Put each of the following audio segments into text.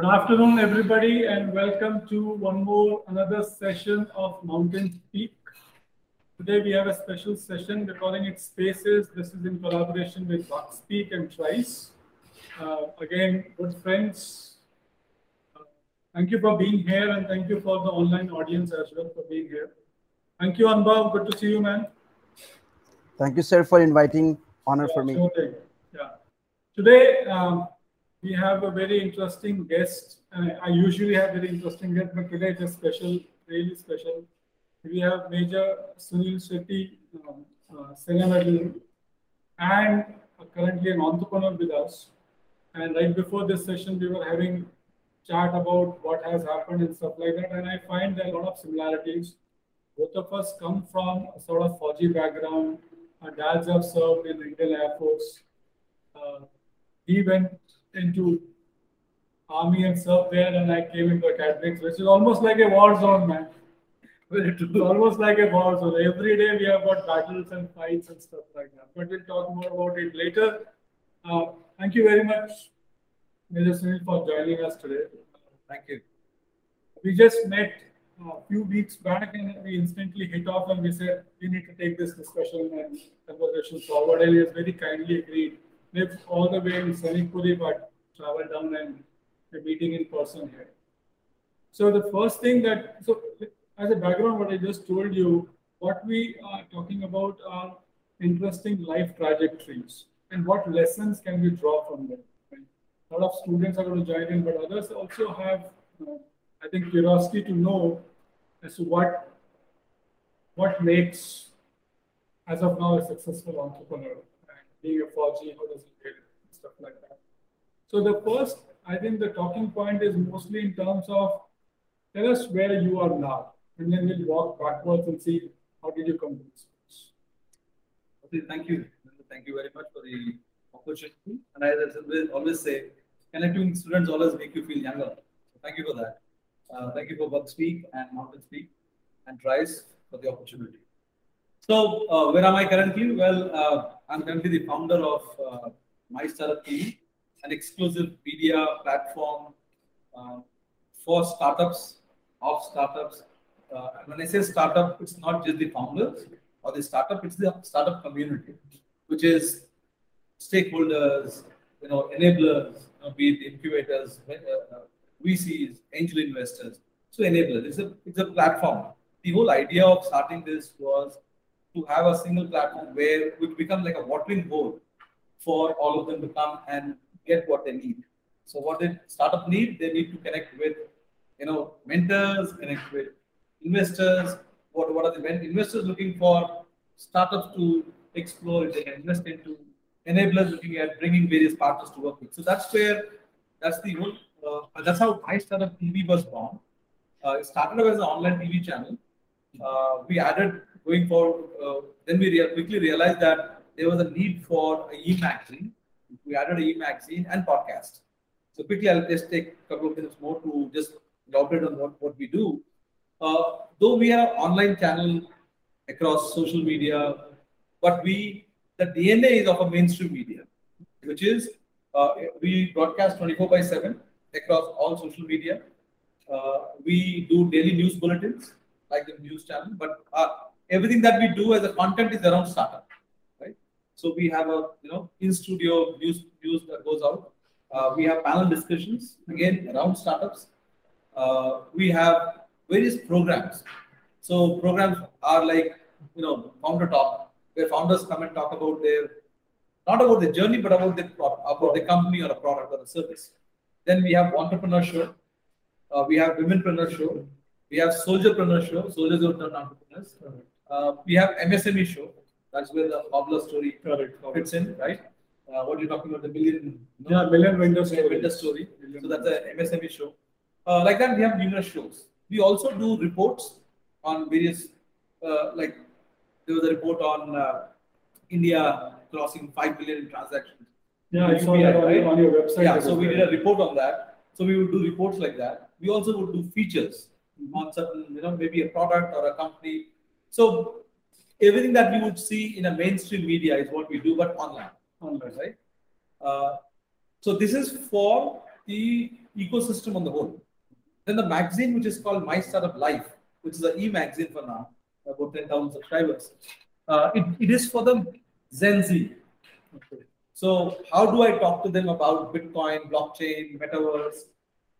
Good afternoon, everybody, and welcome to one more another session of Mountain Speak. Today we have a special session. We're calling it Spaces. This is in collaboration with Speak and Trice. Uh, again, good friends. Uh, thank you for being here, and thank you for the online audience as well for being here. Thank you, Anubhav. Good to see you, man. Thank you, sir, for inviting. Honor yeah, for me. Sure yeah. Today, um, we have a very interesting guest. I usually have very interesting guests, but today it's a special, really special. We have Major Sunil Shetty, um, uh, and currently an entrepreneur with us. And right before this session, we were having chat about what has happened and stuff like that. And I find there are a lot of similarities. Both of us come from a sort of Fauji background. Our dads have served in Indian Air Force. Uh, he went into army and served there, and I came into academics, which is almost like a war zone, man. It's almost like a war zone. Every day we have got battles and fights and stuff like that. But we'll talk more about it later. Uh, thank you very much, Mr. Sunil, for joining us today. Thank you. We just met a few weeks back and we instantly hit off and we said we need to take this discussion and conversation forward. And he has very kindly agreed live all the way in Sainikpuri, but travel down and a meeting in person here. So the first thing that, so as a background, what I just told you, what we are talking about are interesting life trajectories and what lessons can we draw from them. Right? A lot of students are going to join in, but others also have, uh, I think, curiosity to know as to what what makes, as of now, a successful entrepreneur being a Fauji, how does he get stuff like that. So the first, I think the talking point is mostly in terms of tell us where you are now, and then we'll walk backwards and see how did you come to this place. Okay, thank you. Thank you very much for the opportunity. And I always say, connecting students always make you feel younger. So thank you for that. Uh, thank you for Bug Speak and Mountain Speak and Trice for the opportunity. So uh, where am I currently? Well, uh, I'm currently the founder of uh, My Startup TV, an exclusive media platform uh, for startups, of startups. Uh, when I say startup, it's not just the founders or the startup, it's the startup community, which is stakeholders, you know, enablers, you know, be it incubators, uh, VCs, angel investors. So enablers, it's a, it's a platform. The whole idea of starting this was to have a single platform where it becomes like a watering hole for all of them to come and get what they need. So what the startup need, they need to connect with, you know, mentors, connect with investors. What, what are the investors looking for? Startups to explore, if they can invest into, enablers looking at bringing various partners to work with. So that's where, that's the whole, uh, that's how My Startup TV was born. Uh, it started as an online TV channel. Uh, we added going forward, uh, then we quickly realized that there was a need for a e-magazine. We added an e-magazine and podcast. So quickly, I'll just take a couple of minutes more to just elaborate on what, what we do. Uh, though we are online channel across social media, but we the DNA is of a mainstream media, which is uh, we broadcast 24 by 7 across all social media. Uh, we do daily news bulletins like the news channel, but uh, everything that we do as a content is around startup, right? So we have a you know in studio news news that goes out. Uh, we have panel discussions again around startups. Uh, we have various programs. So programs are like you know founder talk, where founders come and talk about their not about the journey, but about the about the company or a product or a service. Then we have entrepreneur show. Uh, we have womenpreneur show. We have soldierpreneur show. Soldiers who turn entrepreneurs. Uh, we have MSME show. That's where the Cobbler story Correct. fits in, right? Uh, what you're talking about, the million, you know, yeah, million vendor story. Vendor story. Million so that's a MSME show. Uh, like that, we have numerous shows. We also do reports on various, uh, like there was a report on uh, India crossing 5 billion transactions. Yeah, I saw that on, right? on your website. Yeah, so we did a report on that. So we would do reports like that. We also would do features on certain, you know, maybe a product or a company so everything that we would see in a mainstream media is what we do, but online, online, right? Uh, so this is for the ecosystem on the whole. Then the magazine, which is called My Startup Life, which is an e-magazine for now, about 10,000 subscribers. Uh, it, it is for the Gen Z. Okay. So how do I talk to them about Bitcoin, blockchain, metaverse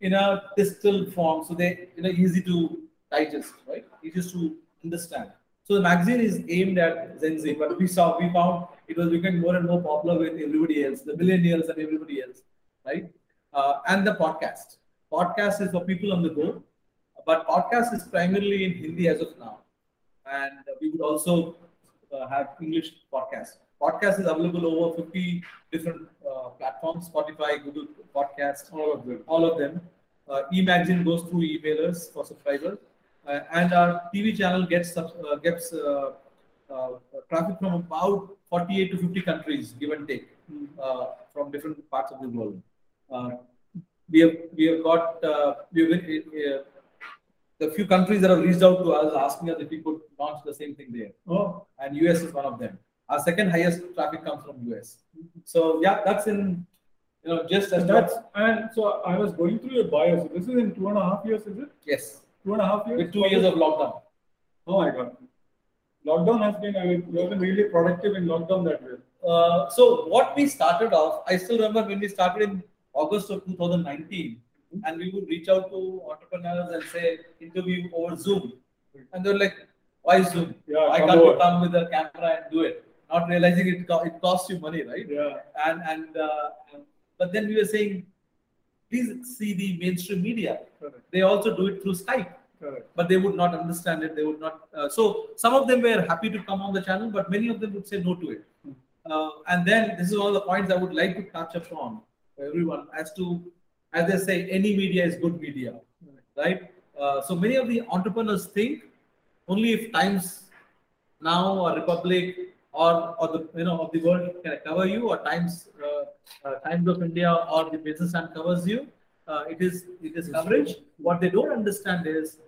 in a distilled form so they you know easy to digest, right? Easy to understand. So the magazine is aimed at Gen Z, but we saw we found it was becoming more and more popular with everybody else, the millennials and everybody else, right? Uh, and the podcast. Podcast is for people on the go, but podcast is primarily in Hindi as of now, and we would also uh, have English podcast. Podcast is available over 50 different uh, platforms: Spotify, Google Podcast, All of them. all of them. Uh, e-magazine goes through emailers for subscribers, and our TV channel gets uh, gets uh, uh, traffic from about 48 to 50 countries, give and take, uh, from different parts of the world. Uh, we have we have got uh, we have, uh, the few countries that have reached out to us asking us if we could launch the same thing there, Oh, and US is one of them. Our second highest traffic comes from US. So yeah, that's in you know just as and that's and so I was going through your bio. So this is in two and a half years, is it? yes Two and a half years. with two years of lockdown. Oh my God. Lockdown has been. I mean, you have been really productive in lockdown that way. Uh, so what we started off, I still remember when we started in August of 2019, and we would reach out to entrepreneurs and say interview over Zoom, and they're like, "Why Zoom? Yeah, come can't over." come with a camera and do it?" Not realizing it co- it costs you money, right? Yeah. And and uh, but then we were saying, please see the mainstream media. Correct. They also do it through Skype Correct. but they would not understand it. They would not. Uh, so some of them were happy to come on the channel, but many of them would say no to it. Uh, and then this is one of the points I would like to touch upon for everyone as to, as they say, any media is good media, right? Uh, so many of the entrepreneurs think only if Times Now or Republic or or the you know of the world can cover you or Times uh, Times of India or the Business Time covers you. Uh, it is it is coverage. What they don't understand is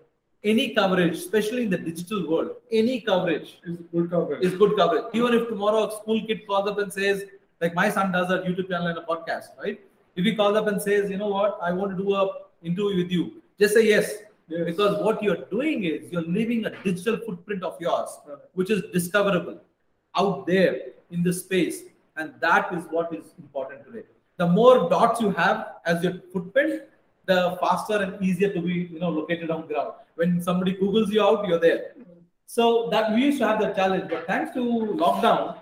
any coverage, especially in the digital world, any coverage It's good coverage. is good coverage. Even if tomorrow a school kid calls up and says, like my son does a YouTube channel and a podcast, right? If he calls up and says, you know what, I want to do a interview with you, just say yes. Yes. Because what you're doing is you're leaving a digital footprint of yours, Correct. which is discoverable out there in the space. And that is what is important today. The more dots you have as your footprint, the faster and easier to be, you know, located on ground. When somebody Googles you out, you're there. So that we used to have the challenge, but thanks to lockdown,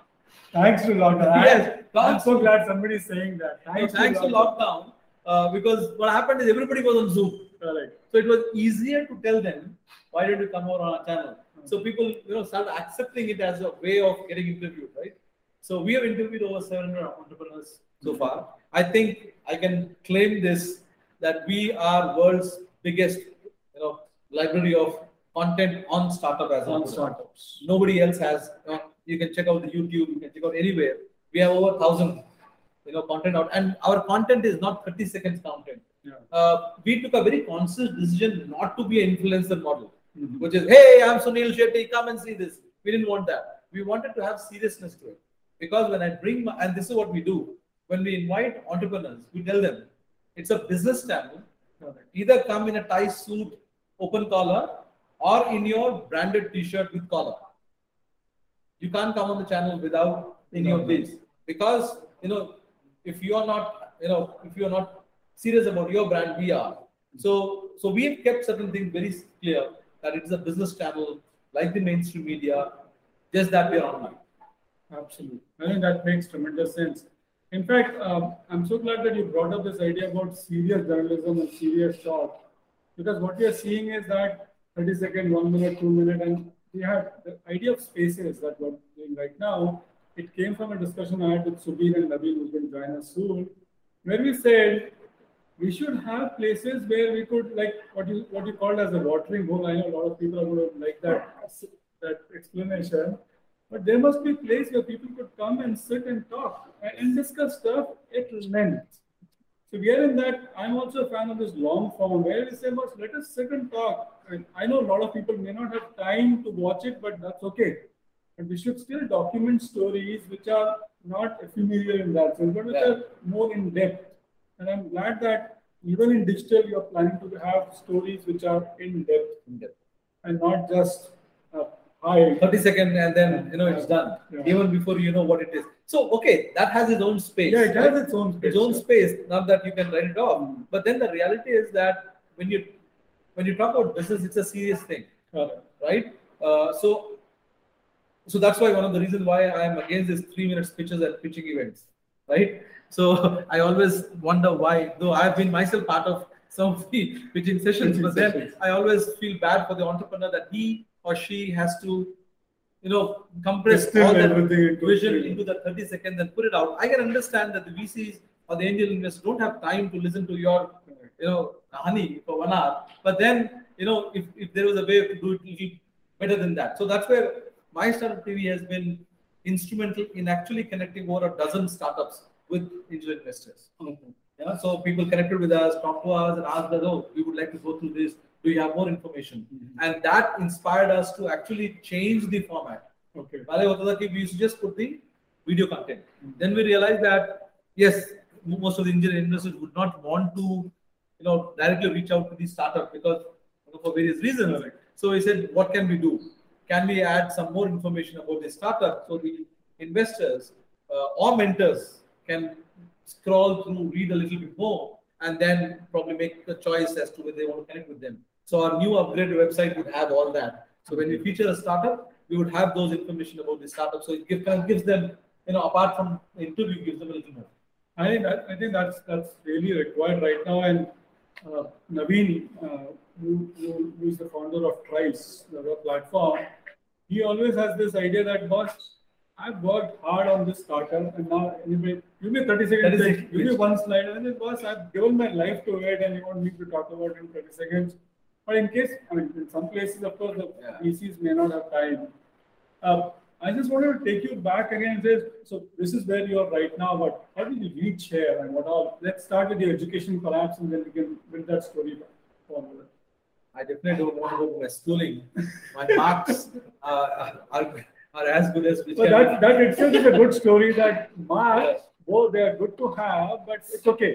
Thanks to lockdown. Yes, I'm so glad somebody is saying that. thanks, Thanks, to lockdown, uh, because what happened is everybody was on Zoom. Correct. So it was easier to tell them, why don't you come over on our channel? So people, you know, start accepting it as a way of getting interviewed, right? So we have interviewed over 700 entrepreneurs so far. I think I can claim this that we are world's biggest, you know, library of content on startup as On startups. Nobody else has. You, know, you can check out the YouTube. You can check out anywhere. We have over thousand, you know, content out, and our content is not 30 seconds content. Yeah. Uh, we took a very conscious decision not to be an influencer model Mhm. which is, hey, I'm Sunil Shetty, come and see this. We didn't want that. We wanted to have seriousness to it. Because when I bring my, and this is what we do, when we invite entrepreneurs, we tell them it's a business channel. Either come in a tie suit, open collar, or in your branded t-shirt with collar. You can't come on the channel without any of these. Because, you know, if you are not, you know, if you are not serious about your brand, we are. So, so we have kept certain things very clear that it is a business channel like the mainstream media, just that we are online. Absolutely. I think that makes tremendous sense. In fact, um, I'm so glad that you brought up this idea about serious journalism and serious talk, because what we are seeing is that 30 second, one minute, two minute, and we have the idea of spaces that we're doing right now. It came from a discussion I had with Subir and Nabil, who's going to join us soon, where we said we should have places where we could like what you what you called as a watering hole. I know a lot of people are going to like that that explanation, but there must be a place where people could come and sit and talk and, and discuss stuff at length. So we are in that. I'm also a fan of this long form where we say, "Boss, let us sit and talk." And I know a lot of people may not have time to watch it, but that's okay. But we should still document stories which are not ephemeral in that sense, but which Yeah. are more in depth. And I'm glad that even in digital, you're planning to have stories which are in depth In depth. and not just uh, hi. 30 second and then you know it's done Yeah. even before you know what it is so okay that has its own space Yeah, it right? has its own space. its own space not that you can write it off Mm. but then the reality is that when you when you talk about business it's a serious thing right uh, so so that's why one of the reasons why i'm against these three minute speeches at pitching events right so i always wonder why though i've been myself part of some of the pitching sessions Pitching but then i always feel bad for the entrepreneur that he or she has to you know compress Distill all that everything into vision three into the 30 seconds and put it out. I can understand that the vcs or the angel investors don't have time to listen to your you know honey for one hour. But then you know if, if there was a way to do it little better than that. So that's where my startup tv has been instrumental in actually connecting over a dozen startups with angel investors. Mm-hmm. Yeah, so people connected with us, talked to us, and asked us, "Oh, we would like to go through this do you have more information? Mm-hmm. And that inspired us to actually change the format. Okay. We used to just put the video content. Mm-hmm. Then we realized that yes, most of the engineering investors would not want to, you know, directly reach out to the startup because you know, for various reasons. Right. So we said, what can we do? Can we add some more information about the startup so the investors uh, or mentors can scroll through, read a little bit more, and then probably make a choice as to whether they want to connect with them. So our new upgraded website would have all that. So when we feature a startup, we would have those information about the startup. So it give, kind of gives them, you know, apart from the interview, gives them a little more. I think that, I think that's that's really required right now. And uh, Naveen, uh, who, who, who is the founder of Trice, the platform, he always has this idea that boss, I've worked hard on this startup, and now anyway, give me 30 seconds, 30 seconds give me one slide, and then boss, I've given my life to it, and you want me to talk about it in 30 seconds. But in case, I mean, in some places, of course, the Yeah. VCs may not have time. Uh, I just wanted to take you back again and say, so this is where you are right now, but how did you reach here and what all? Let's start with the education collapse and then we can build that story forward. I definitely don't want to go to my schooling. My marks uh, are, are as good as which So that, that itself is a good story that marks, both they are good to have, but it's okay.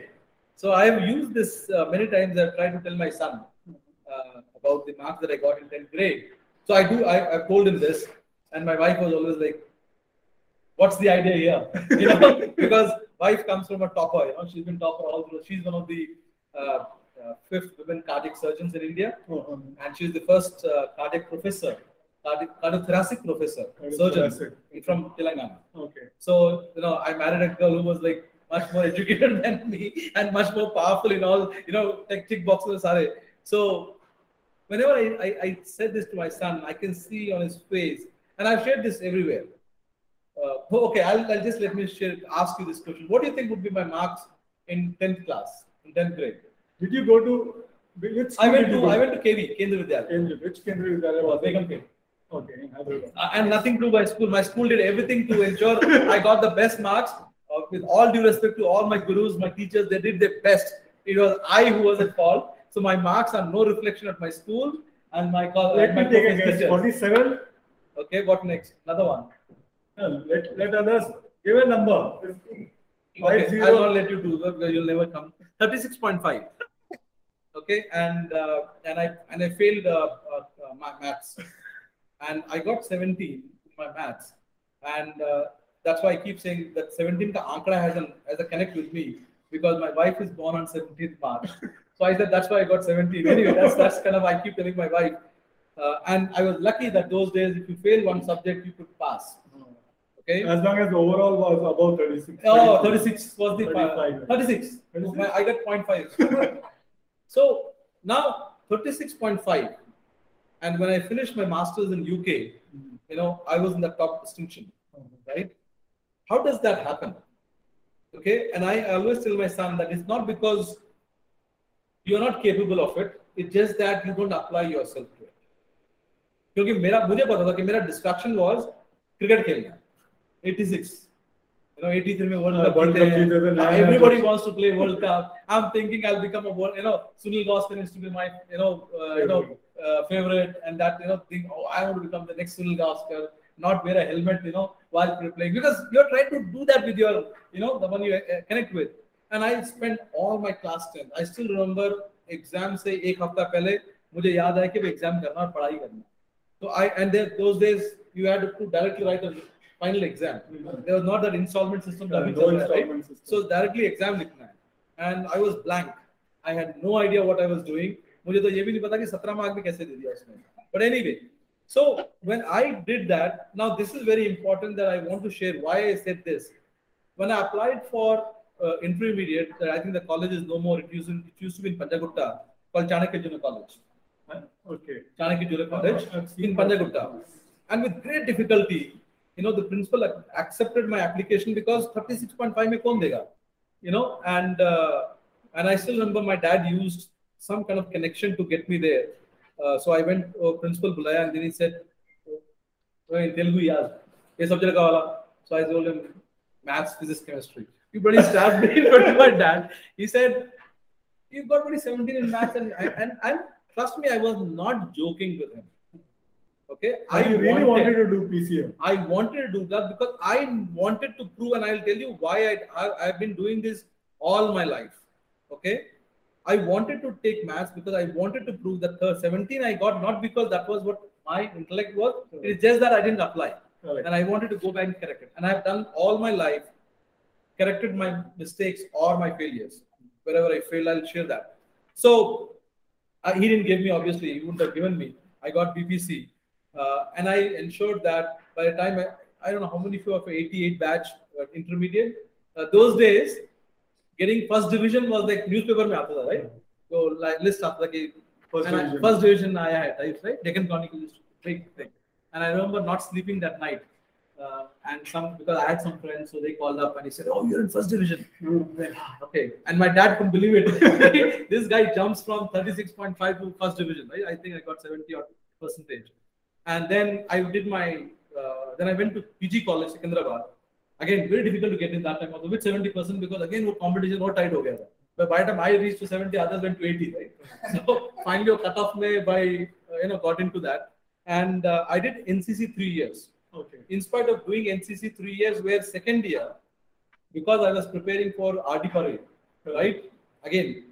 So I have used this uh, many times. I've tried to tell my son about the marks that I got in 10th grade. So I do. I, I've told him this, and my wife was always like, "What's the idea here?" You know, because wife comes from a topper. You know, she's been topper all through. She's one of the uh, uh, fifth women cardiac surgeons in India, and she's the first uh, cardiac professor, cardiac, cardiothoracic professor, surgeon from Telangana. Okay. So, you know, I married a girl who was like much more educated than me and much more powerful in all, you know, like tick boxes. Sare. So, whenever I, I, I said this to my son, I can see on his face, and I've shared this everywhere. Uh, okay, I'll, I'll just let me share, ask you this question. What do you think would be my marks in 10th class, in 10th grade? Did you go to which I went to I went to KV, Kendriya Vidyalaya, Kendra, which Kendriya Vidyalaya was? Begum. Okay, Hyderabad. Uh, and nothing to do by school. My school did everything to ensure I got the best marks. Uh, with all due respect to all my gurus, my teachers, they did their best. It was I who was at fault. So my marks are no reflection of my school and my college. Let me take a guess. 47? Okay, what next? Another one. No, let, let others give a number. Five Okay, zero. I'll not let you do that because you'll never come. Thirty-six point five. Okay, and uh, and I and I failed uh, uh, uh, my maths, and I got seventeen in my maths, and uh, that's why I keep saying that seventeen ka ankara has an has a connect with me because my wife is born on seventeenth March. So I said that's why I got seventeen. Anyway, that's that's kind of I keep telling my wife, uh, and I was lucky that those days if you fail one subject you could pass. Okay. As long as the overall was above 36. Oh, 36 was the 35. 36. 36? I got 0.5. so now 36.5. And when I finished my master's in UK, you know, I was in the top distinction, right? How does that happen? Okay. And I always tell my son that it's not because you are not capable of it. It's just that you don't apply yourself to it. क्योंकि मेरा मुझे पता था कि मेरा distraction was cricket खेलना 86 you know 83 में world cup जीते हैं। Everybody wants to I, I, I, I am thinking I will become a world you know Sunil Gavaskar is to be my you know you know favorite. and that you know thing oh i want to become the next sunil gavaskar not wear a helmet you know while playing because you're trying to do that with your you know the one you uh, connect with. and I spent all my class 10th. I still remember exam से एक हफ्ता पहले मुझे याद है कि मैं exam करना और पढ़ाई करना. So I and there those days you had to directly write a final exam. There was not that installment system that we No did, right? installment system. So directly exam लिखना है. And I was blank. I had no idea what I was doing. मुझे तो ये भी नहीं पता कि 17 mark में कैसे दे दिया उसने. But anyway, so when I did that, now this is very important that I want to share why I said this. When I applied for uh, intermediate, uh, I think the college is no more. It used, to, it used to be in Panjagutta, called Chanakya Junior College. Okay. Chanakya Junior College in that. Panjagutta. And with great difficulty, you know, the principal accepted my application because 36.5 mein kaun dega? You know, and uh, and I still remember my dad used some kind of connection to get me there. Uh, so I went to principal bulaya and then he said, "Oh, in Telugu, yaar, ye subject ka wala. So I told him, maths, physics, chemistry. He bloody stabbed me in front of my dad. He said, "You've got only 17 in maths and, and and trust me i was not joking with him okay I really wanted to do PCM. I wanted to do that because I wanted to prove, and I'll tell you why I, I I've been doing this all my life. Okay, I wanted to take maths because I wanted to prove that the 17 I got not because that was what my intellect was. It's just that I didn't apply, Correct. and I wanted to go back and correct it. And I've done all my life, corrected my mistakes or my failures. Wherever I fail, I'll share that. So uh, he didn't give me, obviously, he wouldn't have given me. I got BPC. Uh, and I ensured that by the time I, I don't know how many of you have 88 batch uh, intermediate, those days, getting first division was like newspaper, mein aata tha, right? So like, list aata ki, first, division. I, first division aaya hai, right? Deccan Chronicle, big thing. And I remember not sleeping that night. Uh, and some because I had some friends, so they called up and he said, "Oh, you're in first division." Okay. And my dad couldn't believe it. this guy jumps from 36.5 to first division, right? I think I got 70 odd percentage. And then I did my, uh, then I went to PG College, Secunderabad. Again, very difficult to get in that time also with 70% because again, वो competition more tight हो गया था. But by the time I reached to 70, others went to 80, right? So finally, a cutoff में by, uh, you know, got into that. And uh, I did NCC three years. Okay. In spite of doing NCC three years, where second year, because I was preparing for RD parade, right? Again,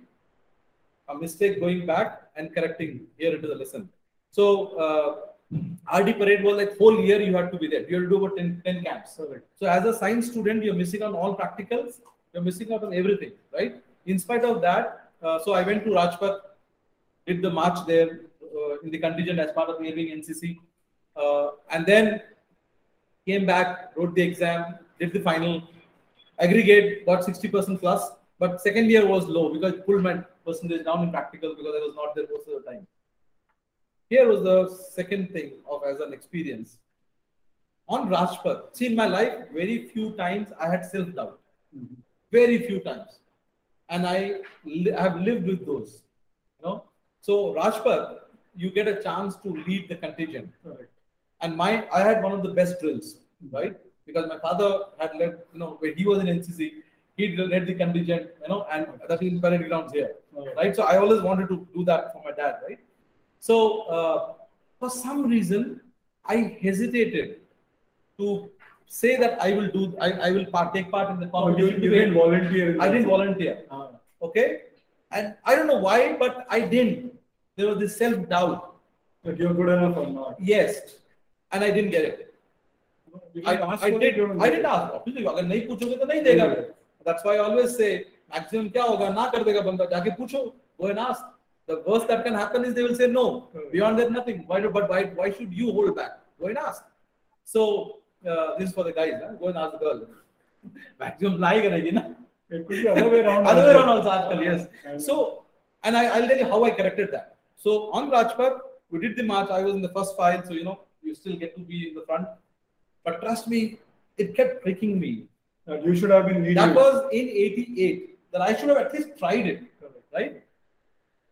a mistake going back and correcting here into the lesson. So uh, RD parade was like whole year you had to be there. You had to do about 10, 10 camps. So as a science student, you're missing on all practicals. You're missing out on everything, right? In spite of that, uh, so I went to Rajpath, did the march there uh, in the contingent as part of the NCC, uh, and then came back, wrote the exam, did the final, aggregate, got 60% plus, but second year was low because pulled my percentage down in practical because I was not there most of the time. Here was the second thing of as an experience. On Rajpath, see in my life, very few times I had self-doubt. Very few times. And I li- have lived with those. You know? So Rajpath, you get a chance to lead the contingent Correct. And my I had one of the best drills, right? Because my father had led, you know, when he was in NCC, he led the contingent, you know, and that's in parade grounds here, right? So I always wanted to do that for my dad, right? So uh, for some reason, I hesitated to say that I will do, I, I will part, take part in the Oh, you, you didn't volunteer. I didn't volunteer, Ah, okay? And I don't know why, but I didn't. There was this self doubt. That you're good enough or not. Yes, and I didn't get it. I, I did. I didn't ask. That's why I always say go and ask. The worst that can happen is they will say no. Beyond that, nothing. Why? But why? Should you hold back? Go and ask. So uh, this is for the guys. Go and ask the girl. maximum lie करेगी ना. It yes. So and i'll tell you how I corrected that. So on Rajpath, we did the match. I was in the first file, so you know you still get to be in the front. But trust me, it kept breaking me. That you should have been leading. That was in 88. That I should have at least tried it. Right?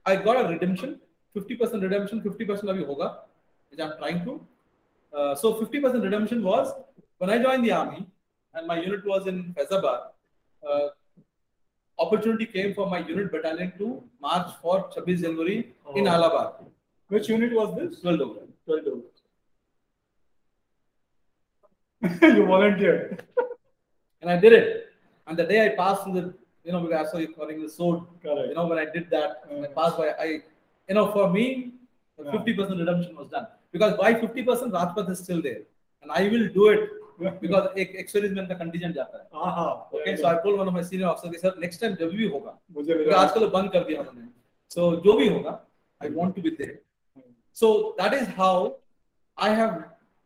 I got a redemption. 50% redemption, 50% of yoga, which I'm trying to. Uh, so 50% redemption was when I joined the army and my unit was in Faizabad. Uh, opportunity came for my unit battalion to march for 26 January oh. in Allahabad. Which unit was this? 12 Dogra. 12 Dogra. you volunteered. and I did it and the day I passed through the you know, because I saw you calling the sword. Correct. You know, when I did that, when I Mm. passed by, I, you know, for me, Yeah. 50% redemption was done. Because by 50%, Rajpath is still there. And I will do it because एक experiment का contingent जाता है. Aha. Okay, so I told one of my senior officers, sir, next time जब भी होगा, मुझे क्योंकि आजकल तो बंद कर दिया उन्होंने. So जो भी होगा, I want to be there. So that is how I have,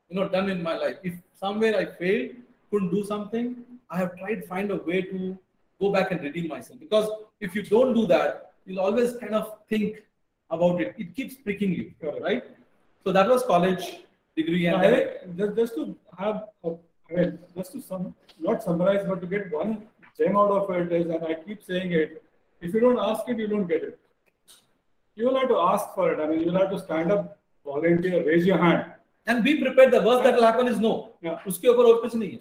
you know, done in my life. If somewhere I failed, couldn't do something, I have tried to find a way to go back and redeem myself. Because if you don't do that, you'll always kind of think about it. It keeps pricking you, Correct. right? So that was college degree, and just, just to have, uh, a, mean, just to sum, not summarize, but to get one gem out of it is, and I keep saying it, if you don't ask it, you don't get it. You will have to ask for it. I mean, you will have to stand up, volunteer, raise your hand, and be prepared. The worst that will happen is no. Yeah. उसके ऊपर और कुछ नहीं है.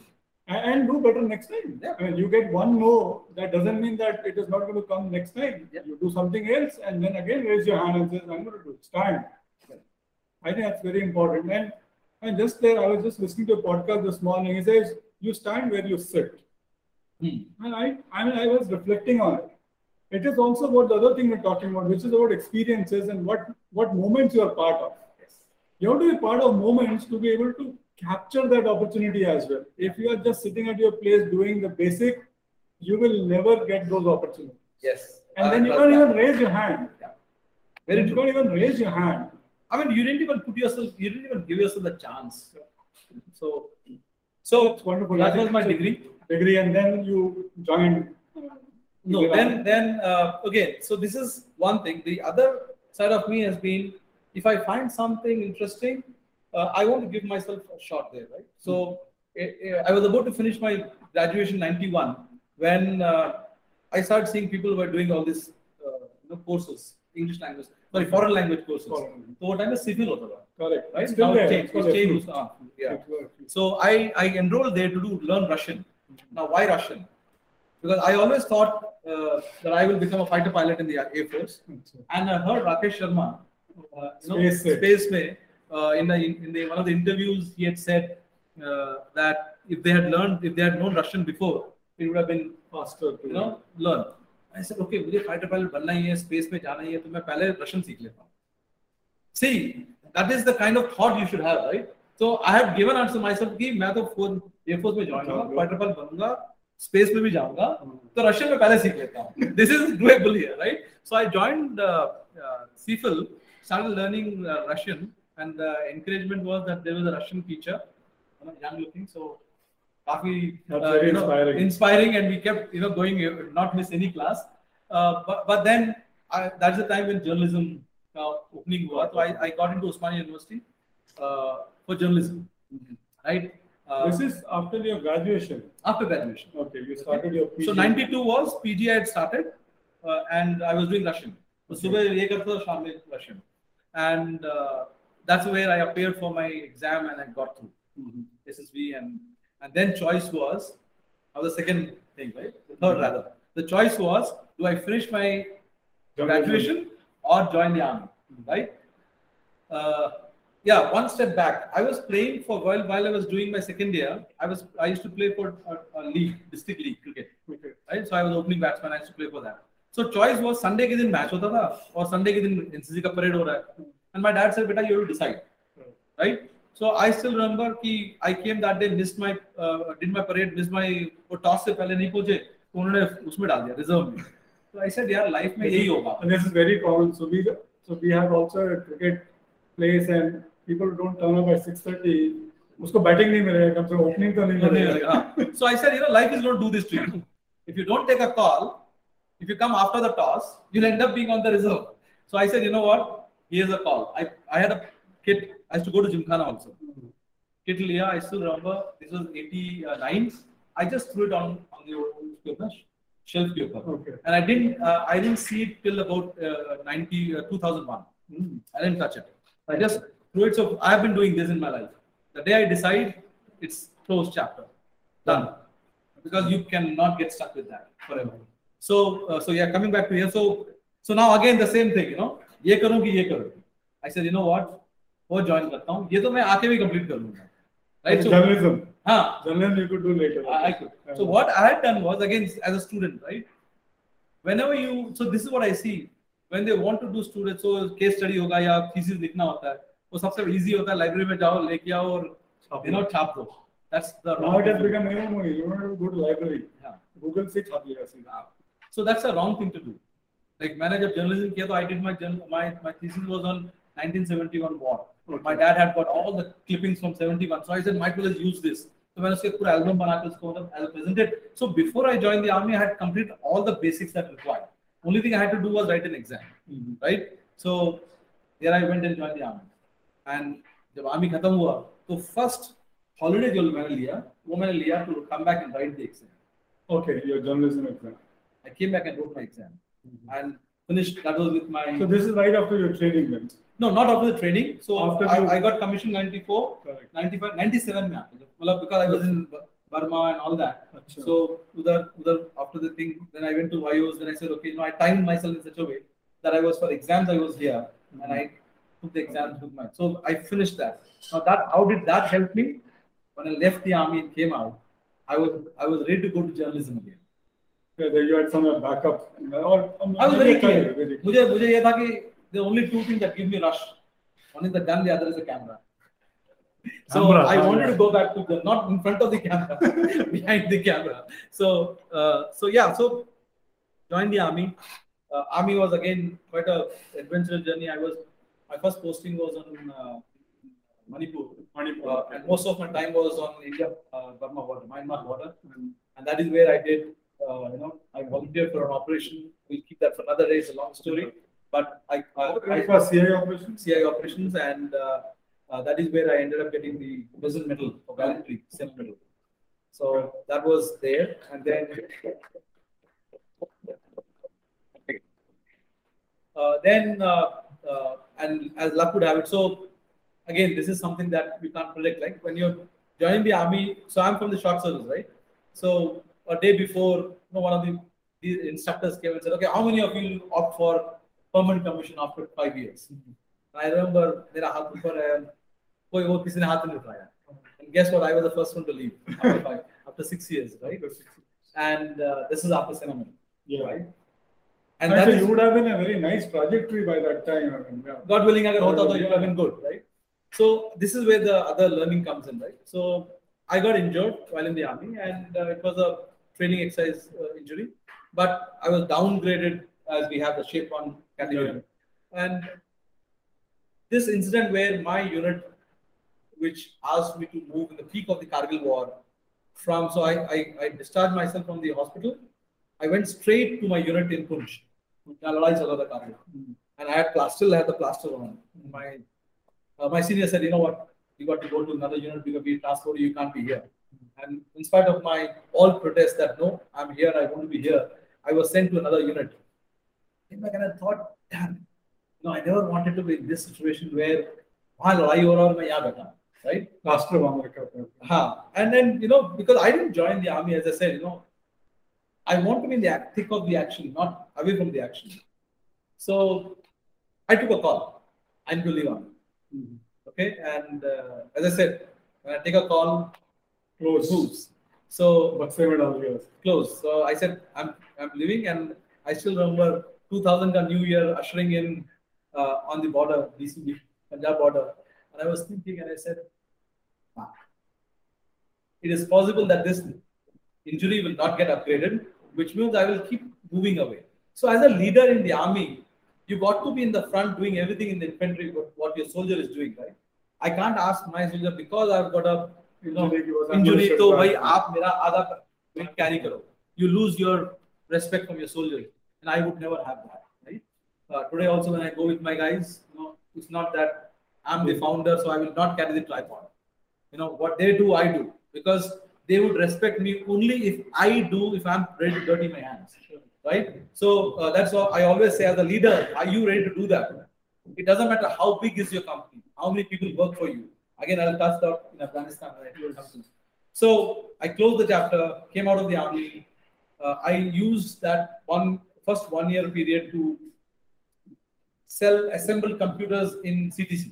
and, and do better next time. Yeah. I mean, you get one no, that doesn't mean that it is not going to come next time. Yeah. You do something else, and then again raise your hand and say, I'm going to do it. Stand. I think that's very important. And and just there, I was just listening to a podcast this morning. He says, "You stand where you sit." Hmm. And I, I mean, I was reflecting on it. It is also about the other thing we're talking about, which is about experiences and what what moments you are part of. You have to be part of moments to be able to capture that opportunity as well. If you are just sitting at your place doing the basic, you will never get those opportunities. Yes. And I then you love can't that. even raise your hand. Yeah. Very you true. can't even raise your hand. I mean, you didn't even put yourself, you didn't even give yourself the chance. So, so It's wonderful. that was my degree. Degree, and then you joined. uh, No, then, then uh, again, so this is one thing. The other side of me has been, if I find something interesting, uh, I want to give myself a shot there, right? So eh, eh, I was about to finish my graduation 91 when uh, I started seeing people were doing all these uh, you know, courses, English language, sorry, foreign language courses. Foreign. So what time is civil or Correct. Right? It's there. Changed. It's changed. Ah, yeah. So I, I enrolled there to do learn Russian. Mm-hmm. Now why Russian? Because I always thought uh, that I will become a fighter pilot in the Air Force, mm-hmm. and I heard Rakesh Sharma, uh, you know, space, space, space in the in the one of the interviews, he had said uh, that if they had learned, if they had known Russian before, it would have been Faster. to- you know learn. I said, okay, मुझे fighter pilot बनना ही है, space में जाना ही है, तो मैं पहले Russian सीख लेता हूँ. See, that is the kind of thought you should have, right? So I have given answer myself कि मैं तो फोर एयर फोर्स में ज्वाइन करूंगा, फाइटर पायलट बनूंगा, स्पेस में भी जाऊंगा, तो रशियन में पहले सीख लेता हूँ. This is doable here, right? So I joined uh, uh, CFIL, started learning uh, Russian, and the encouragement was that there was a Russian teacher, you know, young looking, so काफी That's uh, very you know, inspiring. inspiring, and we kept you know going, uh, not miss any class. Uh, but but then I, that's the time when journalism uh, opening हुआ, so I, I got into Osmania University uh, for journalism, right? Uh, This is after your graduation. after graduation. Okay, you started your PG. So 92 was PG I had started, uh, and I was doing Russian. So सुबह ये करता था शाम में Russian, and uh, that's where I appeared for my exam and I got through Mhm. SSB and and then choice was now the second thing right the third rather the choice was do I finish my graduation or join the army right uh, yeah one step back I was playing for while while I was doing my second year I was I used to play for a, a league district league cricket Okay. right? So I was opening batsman. I used to play for that. So choice was Sunday के दिन match होता था और Sunday के दिन NCC का parade हो रहा है. And my dad said, "बेटा, you have to decide." Right? So I still remember कि I came that day, missed my, uh, did my parade, missed my वो toss से पहले नहीं पहुंचे, तो उन्होंने उसमें डाल दिया reserve में. So I said, यार life में यही होगा. And this is very common. So we so we have also a cricket place and people don't turn up at 6:30. उसको बैटिंग नहीं मिलेगा कम से कम ओपनिंग तो नहीं मिलेगा हाँ. So I said, you know, life is going to do this to you. If you don't take a call, if you come after the toss, you'll end up being on the reserve. So I said, you know what? Here's a call. I, I had a kit. I used to go to Gymkhana also. Kit liya. I still remember. This was 89. I just threw it on on the old shelf paper. Okay. And I didn't uh, I didn't see it till about uh, 90 uh, 2001. Mm. I didn't touch it. I just threw it. So I have been doing this in my life. The day I decide, it's closed chapter, done. Because you cannot get stuck with that forever. So uh, so yeah, coming back to here. So so now again the same thing, you know. ये करूँगी ये करूँगी I sir you know what वो join करता हूँ। ये तो मैं आके भी कंप्लीट कर लूँगा। लाइब्रेरी में जाओ लेके आओ और छाप दो। Wrong thing to do Like मैंने जब journalism किया तो I did my journal, my my thesis was on 1971 war. My dad had got all the clippings from 71. So I said might as well use this. So मैंने उसके पूरा album बना के उसको मतलब I presented. So before I joined the army, I had completed all the basics that required. Only thing I had to do was write an exam, right? So there I went and joined the army. And जब army खत्म हुआ, तो first holiday जो मैंने लिया, वो मैंने लिया to come back and write the exam. Okay, your journalism exam. I came back and wrote my exam and finished. That was with my So this is right after your training then. no, not after the training. So After I, you- I got commissioned 94, Correct. 95, 97 में आके. मतलब because I was in Burma and all that. अच्छा. So udhar, udhar after the thing, then I went to Vayos. Then I said, okay, you know, I timed myself in such a way that I was for exams. I was here and I took the exams with my. So I finished that. Now that how did that help me? When I left the army and came out, I was I was ready to go to journalism again. Yeah, then you had some backup. Or, I was very clear. Very clear. मुझे मुझे ये था कि the only two things that give me rush. One is the gun, the other is the camera. So Camera, I wanted camera. to go back to the not in front of the camera, behind the camera. So uh, so yeah, so joined the army. Uh, army was again quite a adventurous journey. I was my first posting was on uh, Manipur, Manipur. uh, and most of my time was on India uh, Burma border, Myanmar border, and that is where I did. uh, you know, I volunteered for an operation. We'll keep that for another day. It's a long story, but I, I, I was CIA operations. CI operations, and uh, uh, that is where I ended up getting the President Medal for Gallantry, Sena Medal. So that was there, and then uh, then uh, uh, and as luck would have it, so again, this is something that we can't predict. Like when you're joining the army, so I'm from the short service, right? So a day before, you know, one of the, the instructors came and said, "Okay, how many of you opt for permanent commission after five years?" I remember मेरा हाथ ऊपर है कोई वो किसी ने हाथ नहीं उठाया and guess what I was the first one to leave after five after six years right and uh, this is after cinema Yeah. right and that Actually, is you would have been a very nice trajectory by that time. I mean, yeah. God willing अगर होता तो it would have been good right so this is where the other learning comes in right so I got injured while in the army and uh, it was a training exercise uh, injury, but I was downgraded as we have the shape on category. Yeah. And this incident where my unit, which asked me to move in the peak of the Kargil war, from so I, I, I discharged myself from the hospital. I went straight to my unit in Poonch. Mm. And I had plaster, still had the plaster on. My uh, my senior said, you know what, you got to go to another unit because we transferred you, you can't be here. And in spite of my all protests that no, I'm here, I want to be here, I was sent to another unit. Came back and I thought, damn, no, I never wanted to be in this situation where वहाँ लड़ाई हो रहा है और मैं यहाँ बैठा हूँ, right? Plaster बांध रखा था. हाँ. And then, you know, because I didn't join the army, as I said, you know, I want to be in the act- thick of the action, not away from the action. So I took a call. I need to leave army. Okay. And uh, as I said, when I take a call, Close. Moves. So close. So I said I'm I'm leaving, and I still remember 2000 a New Year ushering in uh, on the border, DC Punjab border, and I was thinking, and I said, it is possible that this injury will not get upgraded, which means I will keep moving away. So as a leader in the army, you got to be in the front doing everything in the infantry what, what your soldier is doing, right? I can't ask my soldier because I've got a you know, Injury की वजह से injury मुझे तो शर्मा भाई है. आप मेरा आधा weight carry करो. You lose your respect from your soldiers, and I would never have that. Right? Uh, today also when I go with my guys, you know, it's not that I'm the founder, so I will not carry the tripod. You know what they do, I do because they would respect me only if I do if I'm ready to dirty my hands. Right? So uh, that's why I always say as a leader, are you ready to do that? It doesn't matter how big is your company, how many people work for you. Again, I'll touch that in Afghanistan. Right? So I closed the chapter, came out of the army. Uh, I used that one first one year period to sell assembled computers in CTC.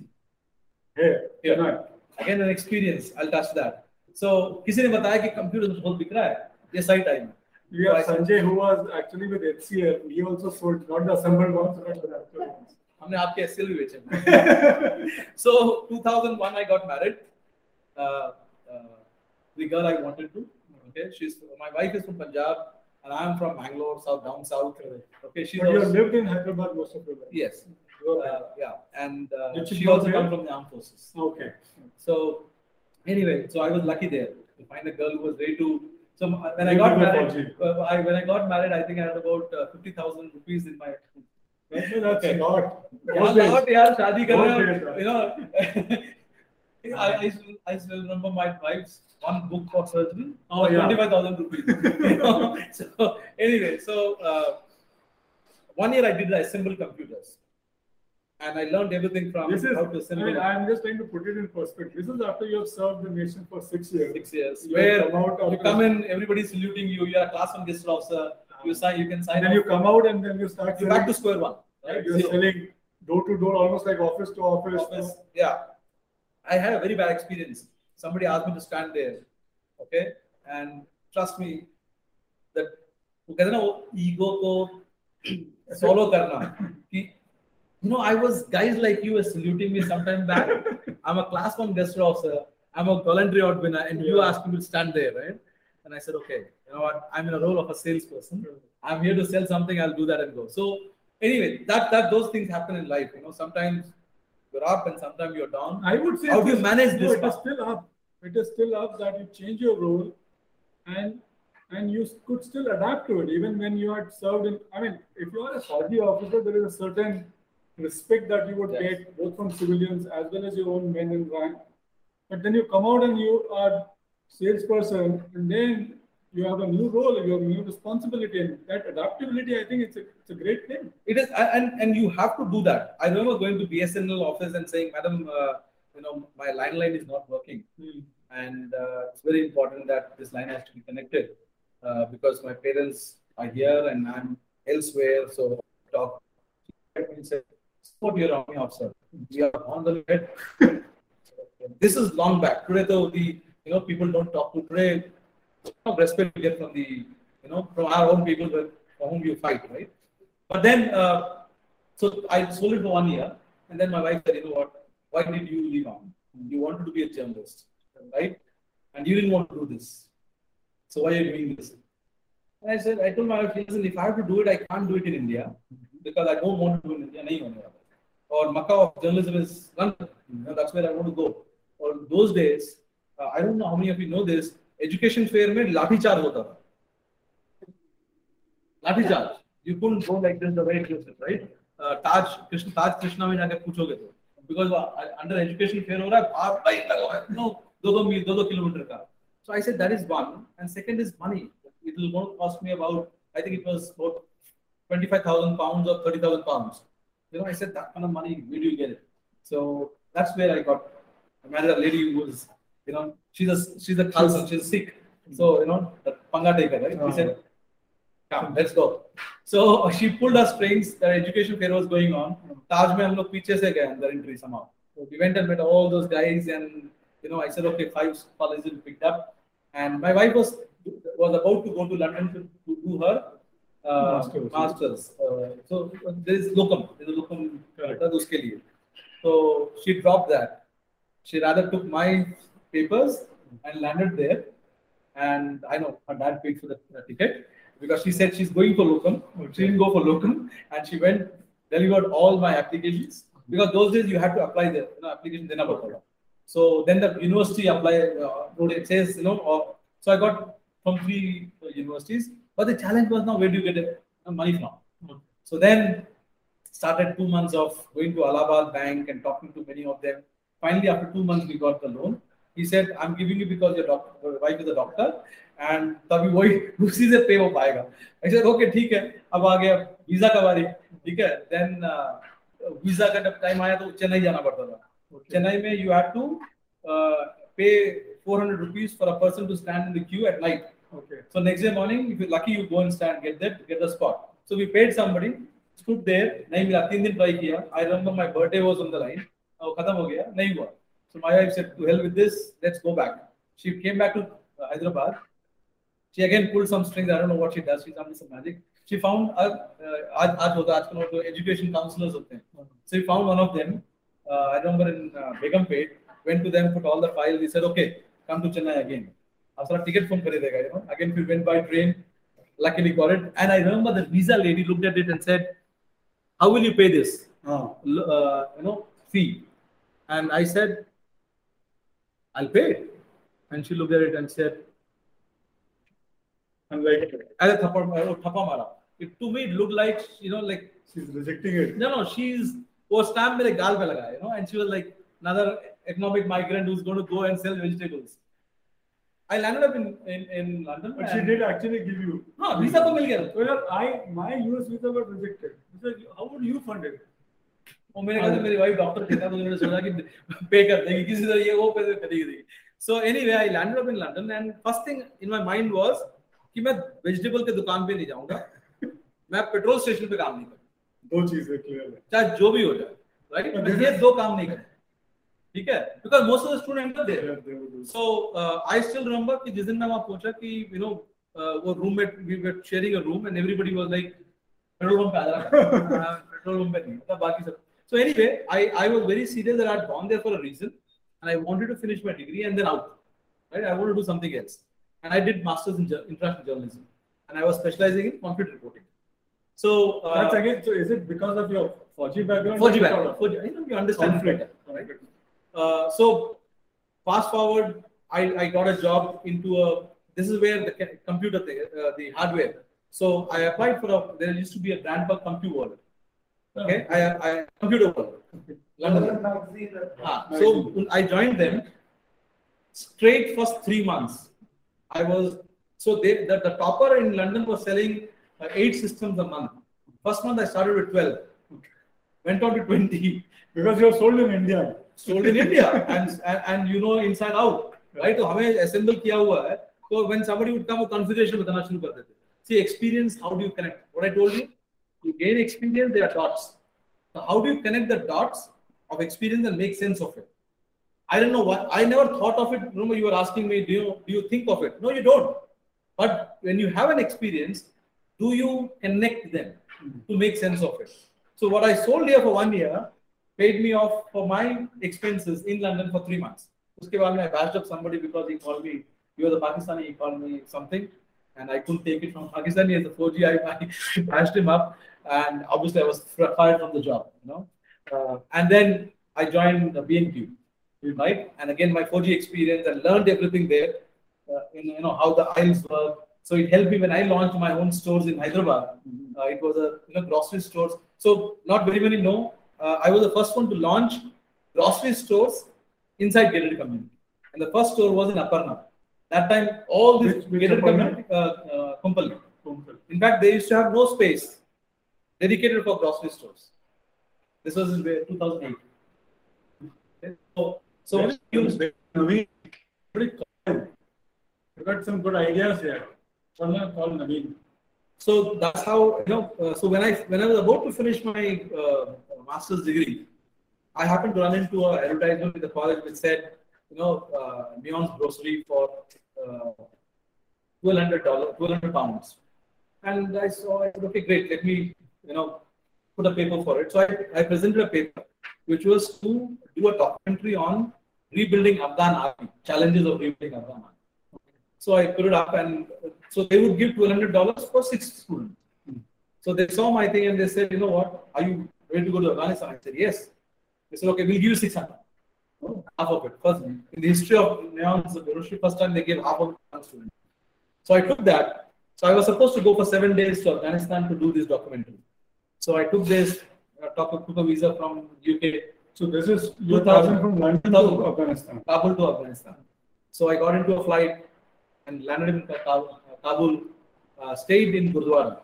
Hey, Yeah. Chennai. Again, an experience. I'll touch that. So किसी ने बताया कि computer बहुत बिक रहा है ये सही टाइम है We have Sanjay who was actually with HCL. He also sold not the assembled ones, but the actual ones. हमने आपके एसएल भी बेचे so 2001 I got married uh, uh, the girl I wanted to okay she's my wife is from Punjab and I am from Bangalore south down south okay she But you have was, lived in Hyderabad most of your life. yes Okay. uh, yeah and uh, Did she she go also there? come from the armed forces okay. so anyway so I was lucky there to find a girl who was ready to so uh, when I Ready got to go married Fauji. uh, I, when I got married I think I had about uh, 50,000 rupees in my That's, that's Okay. not. यार शादी कर रहे हो you know I, I, I still remember my wife's one book for surgery oh, yeah. 25,000 rupees. you know? So anyway, so uh, one year I did assemble computers and I learned everything from this is, how to assemble. I mean, I'm just trying to put it in perspective. This is after you have served the nation for six years. Six years. You where come you come in, everybody's saluting you, you are class one gazetted officer, you um, sign, you can sign. Then you come out and then you start. You're back to square one. Right? You're so, selling door to door, almost like office to office. office yeah. I had a very bad experience. Somebody asked me to stand there. Okay. And trust me, that वो कहते ना वो ego को you know, I was guys like you were saluting me sometime back. I'm a class one gazetted officer. I'm a voluntary out winner, and yeah. you asked me to stand there, right? And I said, okay, you know what? I'm in a role of a salesperson. Hmm. I'm here to sell something. I'll do that and go. So anyway, that that those things happen in life. You know, sometimes you're up and sometimes you're down. I would say How do you manage no, this It is still up. It is still up that you change your role, and and you could still adapt to it even when you had served in. I mean, if you are a Saudi officer, there is a certain respect that you would Yes. get both from civilians as well as your own men in rank. But then you come out and you are salesperson, and then you have a new role, you have a new responsibility, and that adaptability, I think it's a it's a great thing. It is, and and you have to do that. I remember going to BSNL office and saying, "Madam, uh, you know, my landline is not working, and uh, it's very important that this line has to be connected uh, because my parents are here and I'm elsewhere." So talk. "Support your army officer. We are on the bed." this is long back. Today, though, the you know people don't talk to today know, respect we get from the you know from our own people for whom you fight, right? But then, uh, so I sold it for one year, and then my wife said, you know what? Why did you leave on? You wanted to be a journalist, right? And you didn't want to do this. So why are you doing this? And I said, I told my wife, listen, if I have to do it, I can't do it in India because I don't want to do it in India anywhere. Or Makkah of journalism is London. You know, that's where I want to go. Or those days, uh, I don't know how many of you know this, education fair में लाठीचार्ज होता था। Lathi charge. You could go like this the way right Taj Krishna Taj Krishna में जाकर पूछोगे तो। Because under education fair हो रहा है, बाप बाइक लगा है। नो दो दो मील दो दो किलोमीटर का so I said that is one and second is money it will going cost me about I think it was about 25000 pounds और 30000 pounds you know I said that kind of money where do get it so that's where I got got i married a lady who was you know, she's a she's a Khalsa, she's Sikh. So, you know, the Panga taker, right? Uh-huh. He said, Come, let's go. So she pulled us strings, the education fair was going on. Uh-huh. Taj Mahal log piche again, gaye entry somehow. So we went and met all those guys and you know, I said, okay, five colleges picked up. And my wife was was about to go to London to, to do her uh, masters. masters. Uh, so there is locum, there is locum, उसके So she dropped that. She rather took my papers and landed there. And I know her dad paid for the uh, ticket because she said she's going for locum. She didn't go for locum, and she went delivered all my applications because those days you had to apply the you know, application then about So then the university apply uh, it says you know. Uh, so I got from three uh, universities, but the challenge was now where do you get uh, money from? So then started two months of going to Allahabad Bank and talking to many of them. Finally, after two months, we got the loan. He said, "I'm giving you because your, doc- your wife is a doctor, and तभी वही उसी से पे हो पाएगा." I said, "Okay, ठीक है, अब आ गया वीज़ा का बारी, ठीक है." Then वीज़ा का जब टाइम आया तो चेन्नई जाना पड़ता था. चेन्नई में you had to uh, pay 400 rupees for a person to stand in the queue at night. Okay. So next day morning, if you're lucky, you go and stand, get that, get the spot. So we paid somebody, stood there, नहीं मिला तीन दिन try किया. I remember my birthday was on the line. अब खत्म हो गया, नहीं हुआ. So my wife said, to hell with this, let's go back. She came back to uh, Hyderabad. She again pulled some strings. I don't know what she does. She's done some magic. She found a uh, आज आज होता है आजकल वो जो education counselors होते हैं. So we found one of them. Uh, I remember in uh, Begumpet. Went to them, put all the files. He said, "Okay, come to Chennai again." अब सारा ticket phone खरीदेगा, you know. Again, we went by train. Luckily got it. And I remember the visa lady looked at it and said, "How will you pay this? Ah, L- Uh, you know, fee?" And I said, "I'll pay it." And she looked at it and said, and like "अरे थप्पड़ वो थप्पा मारा." It to me it looked like you know like she's rejecting it. no no she's वो stamp मेरे गाल पे लगा you know and she was like another economic migrant who's going to go and sell vegetables. I landed up in in, in London. But she and- did actually give you. हाँ visa तो मिल गया था. Well, I my US visa got rejected. He said, how would you fund it? वो मेरे ख्याल से मेरी wife doctor थी ना तो उन्होंने सोचा कि पे कर देगी किसी तरह ये वो पे करेगी। देगी so anyway I landed up in London and first thing in my mind was कि मैं वेजिटेबल के दुकान पे नहीं जाऊँगा। मैं पेट्रोल स्टेशन पे काम नहीं करूँगा। दो चीज़ें क्लियर है। चाहे जो भी हो जाए राइट But मैं ये दो काम नहीं करूँगा। ठीक है? Because most of the student are there. So I still remember कि जिस दिन मैं वहाँ पहुँचा कि यू नो वो रूम में we were sharing a room and everybody was like petrol pump पे आ जा पेट्रोल पंप पे नहीं मतलब बाकी सब। So anyway i i was very serious that i'd gone there for a reason and i wanted to finish my degree and then out right i wanted to do something else and i did masters in international journalism and i was specializing in conflict reporting so uh, That's again. So is it because of your Fauji background? Fauji or background. Fauji, I know you understand Conflict. better, right? Uh, so fast forward, I, I got a job into a. This is where the computer, thing, uh, the hardware. So I applied for a. There used to be a brand called CompuWorld. Okay, I, I Computer World, London. Ah, so I joined them. Straight first three months, I was so they the, the topper in London was selling uh, eight systems a month. First month I started with twelve, went on to twenty, Because you're sold in India. sold in India and, and and you know inside out, right? तो हमें assemble किया हुआ है. So when somebody would come, वो configuration बताना शुरू कर देते. See experience, how do you connect? What I told you, You gain experience. There are dots. So how do you connect the dots of experience and make sense of it? I don't know what I never thought of it. Remember, you were asking me, do you do you think of it? No, you don't. But when you have an experience, do you connect them to make sense of it? So what I sold here for one year paid me off for my expenses in London for three months. I bashed up somebody because he called me, you are the Pakistani, he called me something, and I couldn't take it from Pakistani as a Fauji. I, I bashed him up, and obviously I was fired from the job, you know. Uh, and then I joined the B&Q, right? And again, my Fauji experience and learned everything there, uh, in, you know, how the aisles work. So it helped me when I launched my own stores in Hyderabad. Uh, it was a you know grocery stores. So not very many know. Uh, I was the first one to launch grocery stores inside gated community, and the first store was in Aparna. That time, all this Which- which gated community, uh, uh. In fact, they used to have no space dedicated for grocery stores. This was in 2008. Okay, So, so Yes. you- Naveen. You got some good ideas here. Call Naveen. so that's how you know. Uh, so when I when I was about to finish my uh, master's degree, I happened to run into an advertisement in the college which said, you know, uh, Neon's grocery for uh, twelve hundred dollars, twelve hundred pounds, and I saw. I said, okay, great. Let me you know put a paper for it. So I, I presented a paper which was to do a documentary on rebuilding Afghan army, challenges of rebuilding Afghan army. So I put it up, and uh, so they would give twelve hundred dollars for six students. So they saw my thing and they said, you know what, are you ready to go to Afghanistan? I said, yes. They said, okay, we'll give you 600 half of it. First, in the history of Neon's Gurushri, first time they gave half of it to one student. So I took that. So I was supposed to go for seven days to Afghanistan to do this documentary. So I took this, uh, took, took a visa from UK. So this is 2000 from London to Afghanistan. Kabul to Afghanistan. So I got into a flight and landed in Kabul, uh, stayed in Gurdwara.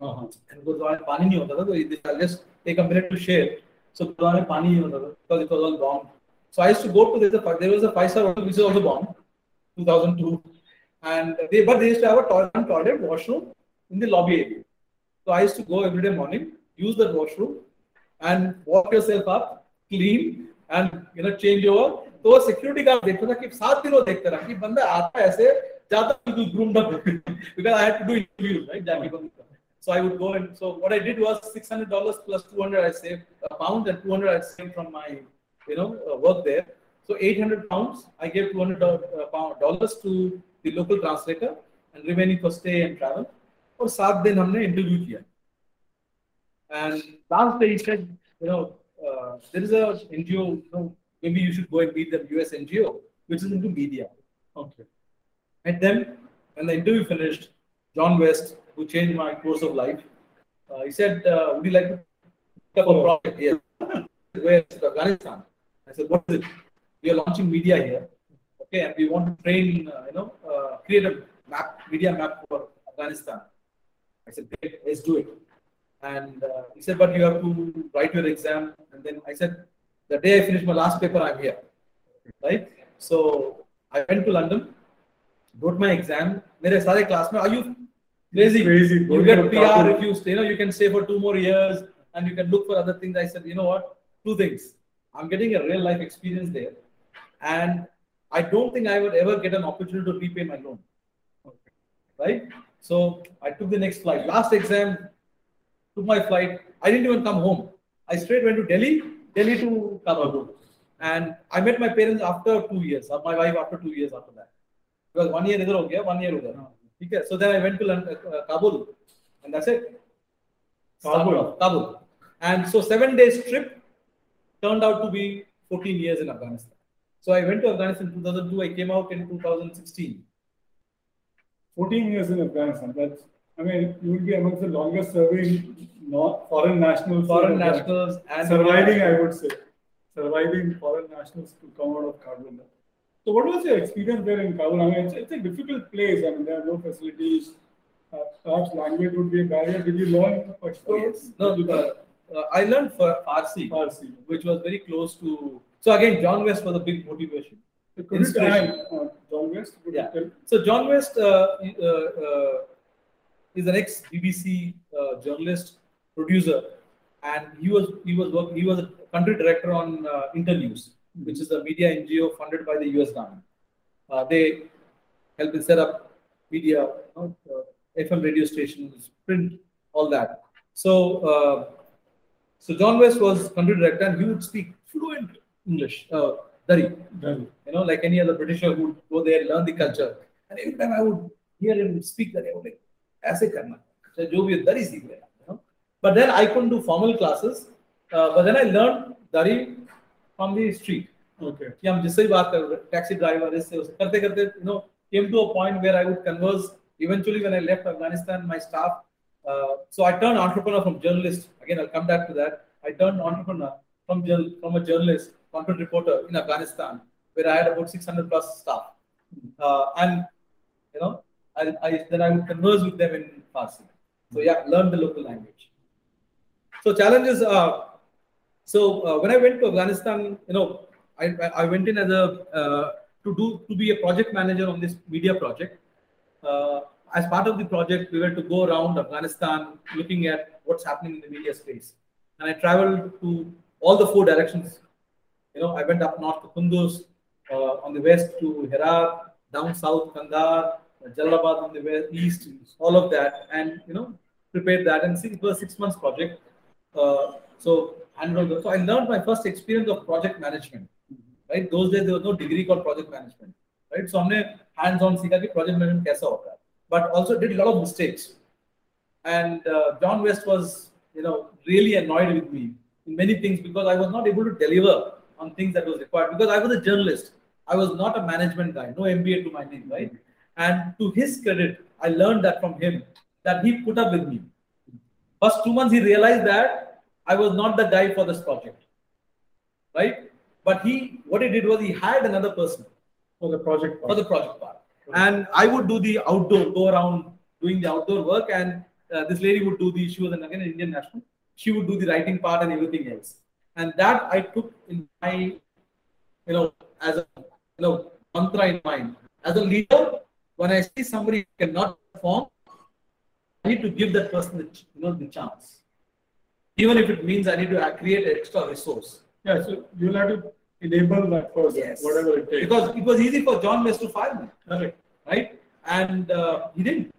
Uh-huh. And Gurdwara pani so I'll just take a minute to share. So Gurdwara pani nahi because it was all bombed. So I used to go to this, there was a five star hotel which is also bombed, 2002. And they, but they used to have a toilet, toilet washroom in the lobby area. So I used to go every day morning, use that washroom and walk yourself up, clean and you know change over. तो वो security guard देखता था कि सात दिन वो देखता रहा कि बंदा आता है ऐसे Jata people groomed up because I had to do interviews, right? Jackie Bangla. So I would go and so what I did was six hundred dollars plus two hundred I saved a pound and two hundred I saved from my you know uh, work there. So eight hundred pounds I gave two hundred uh, dollars to the local translator and remaining for stay and travel. और सात दिन हमने interview किया and last day he said you know uh, there is a NGO you know, maybe you should go and meet the US NGO which is into media Okay. met them when the interview finished John West who changed my course of life uh, he said uh, would you like to pick up a project here where is it? Afghanistan I said what is it we are launching media here okay and we want to train uh, you know uh, create a map media map for Afghanistan I said, great, let's do it. And uh, he said, but you have to write your exam. And then I said, the day I finish my last paper, I'm here. Right? So I went to London, wrote my exam. मेरे सारे class में, are you crazy? Crazy. You get PR if you stay, you know, you can stay for two more years and you can look for other things. I said, you know what? Two things. I'm getting a real life experience there. And I don't think I would ever get an opportunity to repay my loan. Okay. Right? So I took the next flight. Last exam, took my flight. I didn't even come home. I straight went to Delhi, Delhi to Kabul. And I met my parents after two years, my wife after two years after that. Because one year either okay, one year either. So then I went to uh, Kabul, and that's it. Kabul. Kabul. And so seven days trip, turned out to be 14 years in Afghanistan. So I went to Afghanistan in 2002. I came out in 2016. 14 years in Afghanistan. That's, I mean, you will be amongst the longest serving foreign nationals. Foreign nationals and surviving, I would say, surviving foreign nationals to come out of Kabul. So, what was your experience there in Kabul? I mean, it's, it's a difficult place. I mean, there are no facilities. Uh, perhaps language would be a barrier. Did you learn Pashto? Oh, yes. No, uh, I learned for Farsi, Farsi. which was very close to. So again, John West was a big motivation. So Inspiration. uh, John West? Yeah. So John West uh, uh, uh, is an ex BBC uh, journalist producer, and he was he was work, he was a country director on uh, Internews, which is a media NGO funded by the US government. Uh, they helped in set up media, you know, uh, FM radio stations, print, all that. So uh, so John West was country director, and he would speak fluent English, uh, Dari Done. you know, like any other Britisher who would go there, learn the culture. And every time I would hear him speak that, I would like, ऐसे करना चाहे जो भी है, दरी सीख लेना you know. But then I couldn't do formal classes. Uh, but then I learned Dari from the street. Okay. कि हम जिससे भी बात कर रहे टैक्सी ड्राइवर इससे उससे करते करते you know came to a point where I would converse. Eventually, when I left Afghanistan, my staff. uh, so I turned entrepreneur from journalist. Again, I'll come back to that. I turned entrepreneur from from a journalist, conflict reporter in Afghanistan, where I had about 600 plus staff. Uh, and you know, I, I then I would converse with them in Farsi. So yeah, learn the local language. So challenges are so uh, when I went to Afghanistan, you know, I, I went in as a uh, to do to be a project manager on this media project Uh, as part of the project, we were to go around Afghanistan looking at what's happening in the media space, and I traveled to all the four directions. You know, I went up north to Kunduz, uh, on the west to Herat, down south Kandahar, Jalalabad on the west, east, all of that, and you know, prepared that. And see, it was a six months project. Uh, so, handed over. So I learned my first experience of project management. Right, those days there was no degree called project management. Right, so हमने hands-on सीखा कि project management कैसा होता है. but also did a lot of mistakes. And uh, John West was, you know, really annoyed with me in many things because I was not able to deliver on things that was required because I was a journalist. I was not a management guy, no MBA to my name, right? And to his credit, I learned that from him that he put up with me. First two months, he realized that I was not the guy for this project, right? But he, what he did was he hired another person For the project for the project part, and I would do the outdoor, go around doing the outdoor work, and uh, this lady would do the. She was again an Indian national. She would do the writing part and everything else, and that I took in my, you know, as a you know mantra in mind. As a leader, when I see somebody cannot perform, I need to give that person the you know the chance, even if it means I need to uh, create an extra resource. Yeah, so you'll have to enable that person, Yes. whatever it takes. Because it was easy for John West to fire me. Correct. right? and uh, he didn't.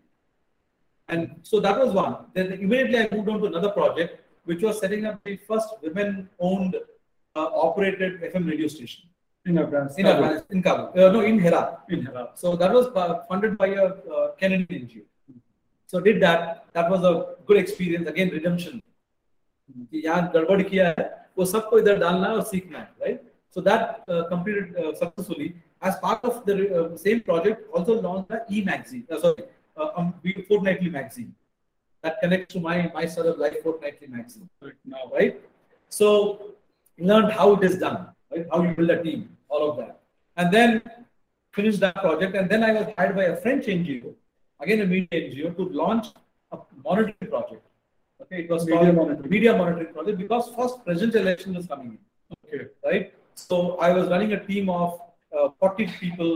And so that was one. Then immediately I moved on to another project, which was setting up the first women-owned uh, operated FM radio station In Afghanistan. in Afghanistan, in Kabul. Uh, no, in Herat. In Herat. So that was uh, funded by a uh, Canadian NGO. So did that. That was a good experience. Again, redemption. कि यहाँ गड़बड़ किया है वो सबको इधर डालना है और सीखना है right so that uh, completed uh, successfully. As part of the uh, same project also launched the e magazine uh, sorry uh, um, fortnightly magazine. That connects to my my sort of life fortnightly magazine. Right now. right? So learned how it is done right? How you build a team all of that. And then finished that project and then i was hired by a french ngo again a media ngo to launch a monitoring project. Okay it was Media monitoring. media monitoring project because first presidential election was coming in. Okay. right so i was running a team of uh, 40 people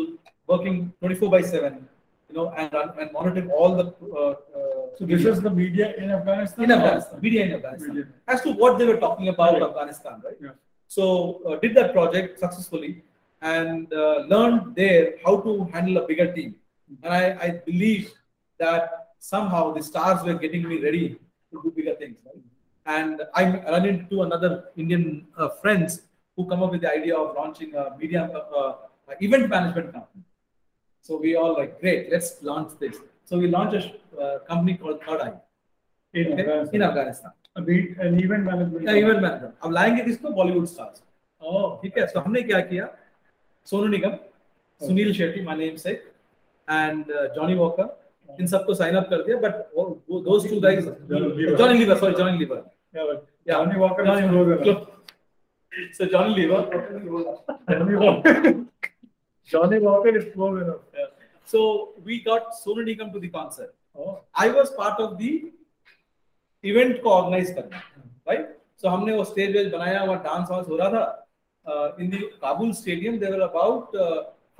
working 24 by 7 you know and and monitoring all the uh, uh, So this is the media in Afghanistan? in Afghanistan, media in Afghanistan, Media. as to what they were talking about Right. Afghanistan, right? Yeah. So uh, did that project successfully and uh, learned there how to handle a bigger team. And I, I believe that somehow the stars were getting me ready to do bigger things. Right? And I run into another Indian uh, friends who come up with the idea of launching a media uh, uh, event management company. So we all like, great, let's launch this. So we launched a uh, company called Third Eye In okay, Afghanistan. in Afghanistan. A be- An event management. या event manager अब लाएंगे किसको Bollywood stars ठीक है तो हमने क्या किया सोनू निगम सुनील शेट्टी माय नेम से एंड जॉनी वॉकर इन सबको साइन अप कर दिया but those two guys Johnny Lever. Johnny liver sorry Johnny liver Yeah, but Yeah. so Johnny Lever Johnny Walker. Johnny Walker is close enough. so we got Sonu Nigam to the concert Oh, I was part of the event को organise करना right so हमने वो stage veg बनाया वहाँ dance वांस हो रहा था इन दी Kabul stadium there were about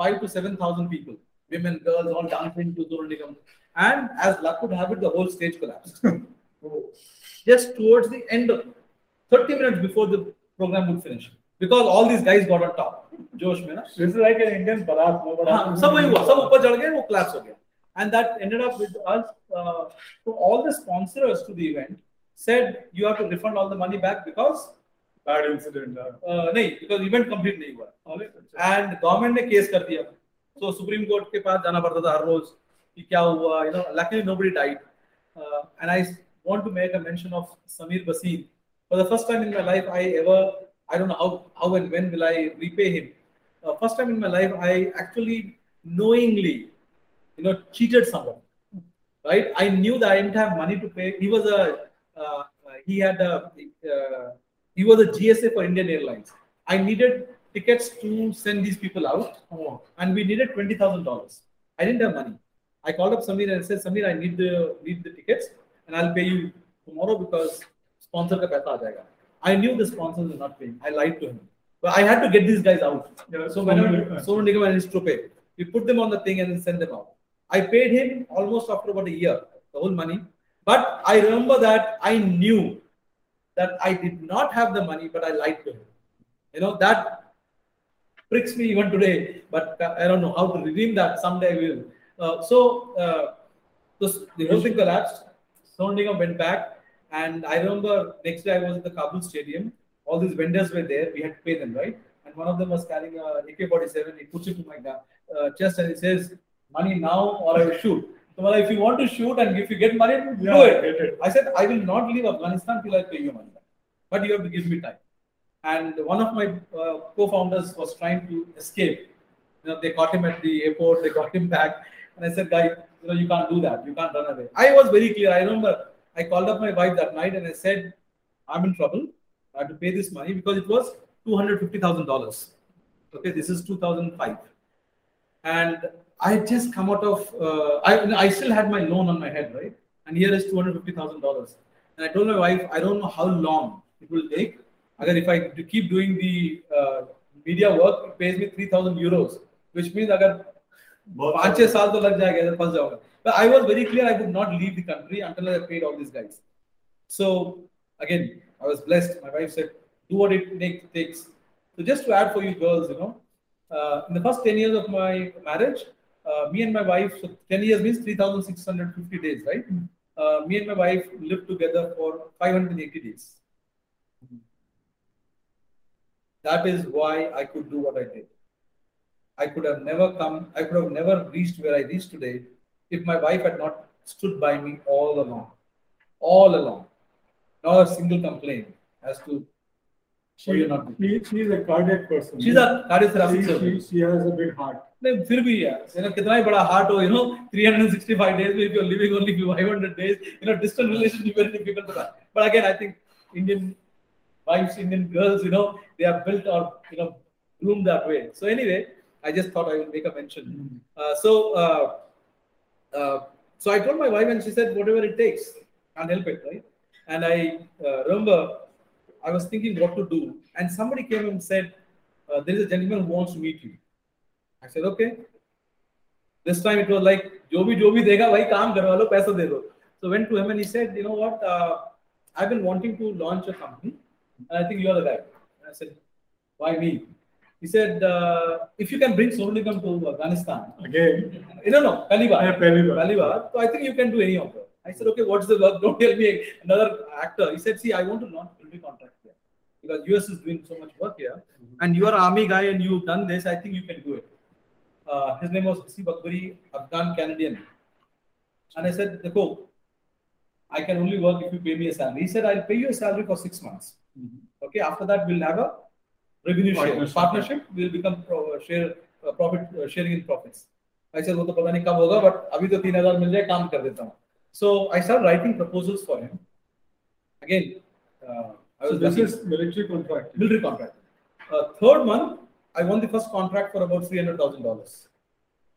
5 to 7000 people women girls all dancing to Zoro Nigam and as luck would have it the whole stage collapsed just towards the end of 30 minutes before the program would finish because all these guys got on top जोश में ना this is like an Indian barat. No, but हाँ, सब वही हुआ सब ऊपर चढ़ गए वो collapse हो गया and that ended up with us uh, so all the sponsors to the event said you have to refund all the money back because bad incident. uh, uh, नहीं because event complete नहीं हुआ all right. and government ने case कर दिया so supreme court के पास जाना पड़ता था हर रोज कि क्या हुआ you know luckily nobody died uh, and I want to make a mention of Samir Basin for the first time in my life I ever I don't know how how and when will I repay him uh, first time in my life I actually knowingly you know cheated someone right I knew that I didn't have money to pay he was a uh, he had a uh, he was a GSA for Indian Airlines I needed tickets to send these people out and we needed twenty thousand dollars. I didn't have money. I called up Samir and said, Samir, I need the need the tickets and I'll pay you tomorrow because sponsor ka paisa aa jayega. I knew the sponsors were not paying. I lied to him. But I had to get these guys out. Yeah, so Sonu whenever Nigam. Sonu Nigam and his troupe, we put them on the thing and then send them out. I paid him almost after about a year, the whole money. But I remember that I knew that I did not have the money, but I lied to him. You know, that pricks me even today, but uh, I don't know how to redeem that. Someday we will. Uh, so, uh, this, the whole thing collapsed. Sonu Nigam went back, and I remember next day I was at the Kabul stadium. All these vendors were there. We had to pay them, right? And one of them was carrying a AK-47. He puts it to my uh, chest and he says, "Money now, or I will shoot." So, well, if you want to shoot and if you get money, do Yeah, it. get it. I said, I will not leave Afghanistan till I pay you money. But you have to give me time. And one of my uh, co-founders was trying to escape. You know, they caught him at the airport, they got him back. And I said, guy, you know, you can't do that. You can't run away. I was very clear. I remember I called up my wife that night and I said, I'm in trouble. I have to pay this money because it was $250,000. Okay, this is 2005. And I had just come out of, uh, I, I still had my loan on my head, right? And here is $250,000. And I told my wife, I don't know how long it will take. Agar if I do keep doing the uh, media work, it pays me 3,000 euros, which means agar पाँच छह साल तो लग जाएगा इधर फंस जाऊंगा but I was very clear I would not leave the country until I had paid all these guys so again I was blessed my wife said do what it take, takes so just to add for you girls you know uh, in the first 10 years of my marriage uh, me and my wife, so 10 years means 3,650 days, right? Uh, me and my wife lived together for 580 days. That is why I could do what I did. I could have never come, I could have never reached where I reached today if my wife had not stood by me all along. All along. Not a single complaint as to why She, you're not doing she, she is a cardiac person. She's a cardiothoracic she, surgeon. she, she has a big heart. नहीं फिर भी यार you know कितना ही बड़ा heart हो you know 365 days if you're living only 500 days you know distant relationship very difficult to that but again I think Indian wives Indian girls you know they are built or you know groomed that way so anyway I just thought I will make a mention uh, so uh, uh, so I told my wife, and she said, whatever it takes, can't help it, right? And I uh, remember I was thinking what to do, and somebody came and said, uh, there is a gentleman who wants to meet you. I said, okay. This time it was like, jo bhi, jo bhi dega, bhai, kaam karo, paisa de do. So went to him and he said, you know what, uh, I've been wanting to launch a company, and I think you are the guy. And I said, why me? He said, uh, if you can bring Sonu Nigam to Afghanistan. Again? No, no, Kalibar. Yeah, Kalibar. Kalibar. So I think you can do any of them. I said, okay, what's the work? Don't tell me another actor. He said, see, I want to launch a contract here because US is doing so much work here. Mm-hmm. And you're an army guy and you've done this. I think you can do it. Uh, his name was Hissi Bakbari, Afghan Canadian. And I said, Dekho, I can only work if you pay me a salary. He said, I'll pay you a salary for six months. Mm-hmm. Okay, after that, we'll have a revenue share. Partnership. Partnership will become pro- share, uh, profit uh, sharing in profits. I said, वो तो पता नहीं कब होगा, but अभी तो तीन हजार मिल जाए काम कर देता हूँ. So I started writing proposals for him. Again, uh, I so was this lucky is military contract. military contract. Uh, third month, I won the first contract for about three hundred thousand dollars.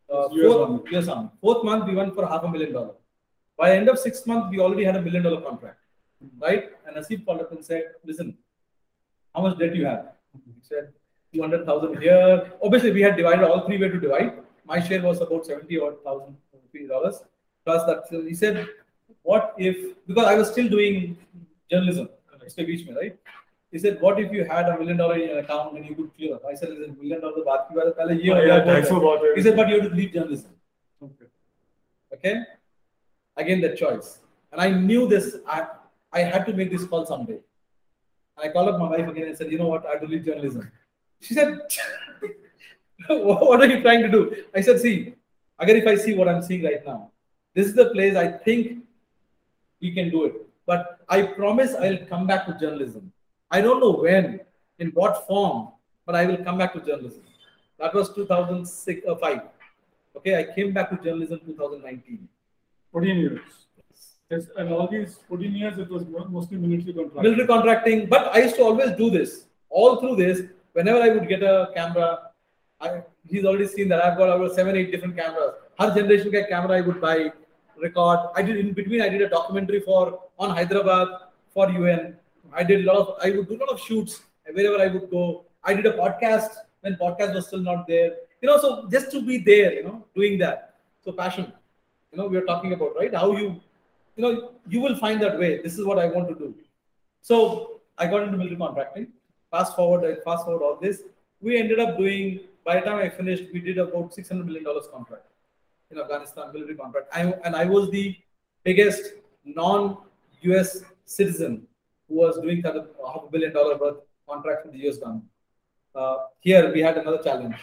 Uh, It's US fourth, Army. US Army. Fourth month, we won for half a million dollar. By end of sixth month, we already had a million dollar contract, right? And Asif called up and said, "Listen, how much debt you have?" we said 200,000 here. Obviously, we had divided all three way to divide. My share was about 70 odd thousand dollars. Plus that so he said, what if because I was still doing journalism, Mr. Right? He said, what if you had a million dollar in your account and you could clear? I said, listen, million dollar baat ki baat pehle ye. Oh, thanks for He said, but you have to leave journalism. Okay. Okay. Again, the choice, and I knew this. I I had to make this call someday. I called up my wife again and said, you know what, I to leave journalism. She said, what are you trying to do? I said, see, again, if I see what I'm seeing right now, this is the place I think we can do it. But I promise I'll come back to journalism. I don't know when, in what form, but I will come back to journalism. That was 2006 or uh, 5. Okay, I came back to journalism 2019. 14 years. Yes, and all these 14 years, it was mostly military contract. military contracting. But I used to always do this. All through this, whenever I would get a camera, I, he's already seen that I've got over seven, eight different cameras. Her generation ka camera I would buy, record. I did in between. I did a documentary for on Hyderabad for UN. I did a lot of. I would do a lot of shoots wherever I would go. I did a podcast when podcast was still not there. You know, so just to be there, you know, doing that. So passion. You know, we are talking about right how you, you know, you will find that way. This is what I want to do. So I got into military contracting. Fast forward, I fast forward all this. We ended up doing. By the time I finished, we did about six hundred million dollars contract in Afghanistan military contract. I, and I was the biggest non-US citizen who was doing kind of half a billion dollar worth contract with the US government. Uh, here we had another challenge.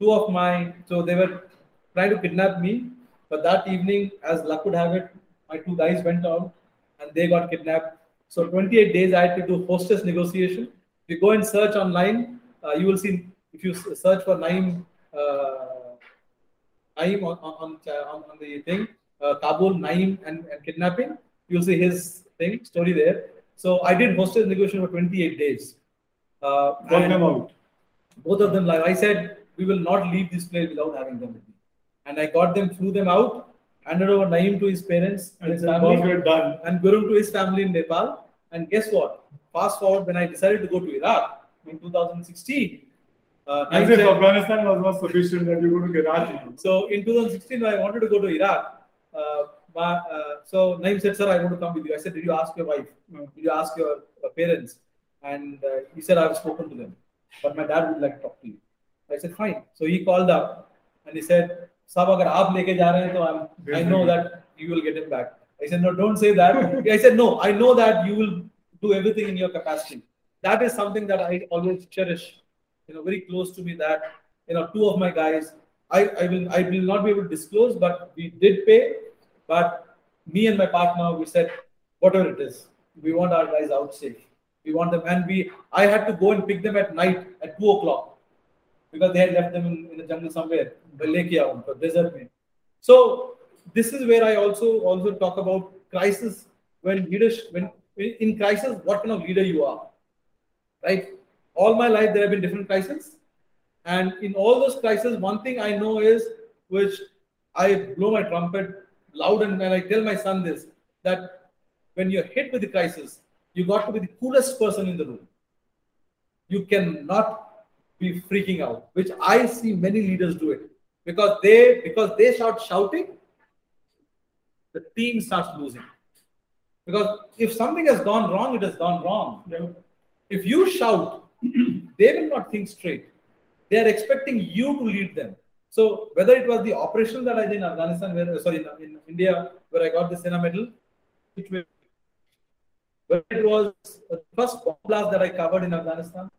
Two of my so they were trying to kidnap me, but that evening, as luck would have it, my two guys went out and they got kidnapped. So 28 days I had to do hostage negotiation. If you go and search online, uh, you will see if you search for Naim, uh, Naim on, on, on, on the thing, uh, Kabul, Naim and, and kidnapping, you'll see his thing, story there. So I did hostage negotiation for 28 days. Uh, Got them out. both of them live. I said, we will not leave this place without having them with me. And I got them, flew them out, handed over Naeem to his parents and And his family, done, and Gurung to his family in Nepal. And guess what? Fast forward when I decided to go to Iraq in 2016. Uh, as if said- Afghanistan was not sufficient that you go to Iraq. so in 2016, I wanted to go to Iraq, uh, my, uh, so Naeem said, "Sir, I want to come with you." I said, "Did you ask your wife? No. Did you ask your parents?" And uh, he said, "I've spoken to them, but my dad would like to talk to you." I said, "Fine." So he called up and he said, साहब अगर आप लेके जा रहे हैं तो I'm, I know that you will get him back. I said, no, don't say that. I said, no, I know that you will do everything in your capacity. That is something that I always cherish. You know, very close to me that you know two of my guys. I, I will I will not be able to disclose, but we did pay. But me and my partner, we said, whatever it is, we want our guys out safe. We want them, and we I had to go and pick them at night at two o'clock because they had left them in, in the jungle somewhere, Yaun, desert. So this is where I also also talk about crisis when leadership when in crisis what kind of leader you are, right? All my life there have been different crises, and in all those crises, one thing I know is which I blow my trumpet loud and, and I tell my son this that when you're hit with the crisis, you got to be the coolest person in the room. You cannot be freaking out, which I see many leaders do it because they because they start shouting, the team starts losing. Because if something has gone wrong, it has gone wrong. Yeah. If you shout, they will not think straight. They are expecting you to lead them. So whether it was the operation that I did in Afghanistan, where sorry, in, in India, where I got the Sena medal, whether it was the first bomb blast that I covered in Afghanistan,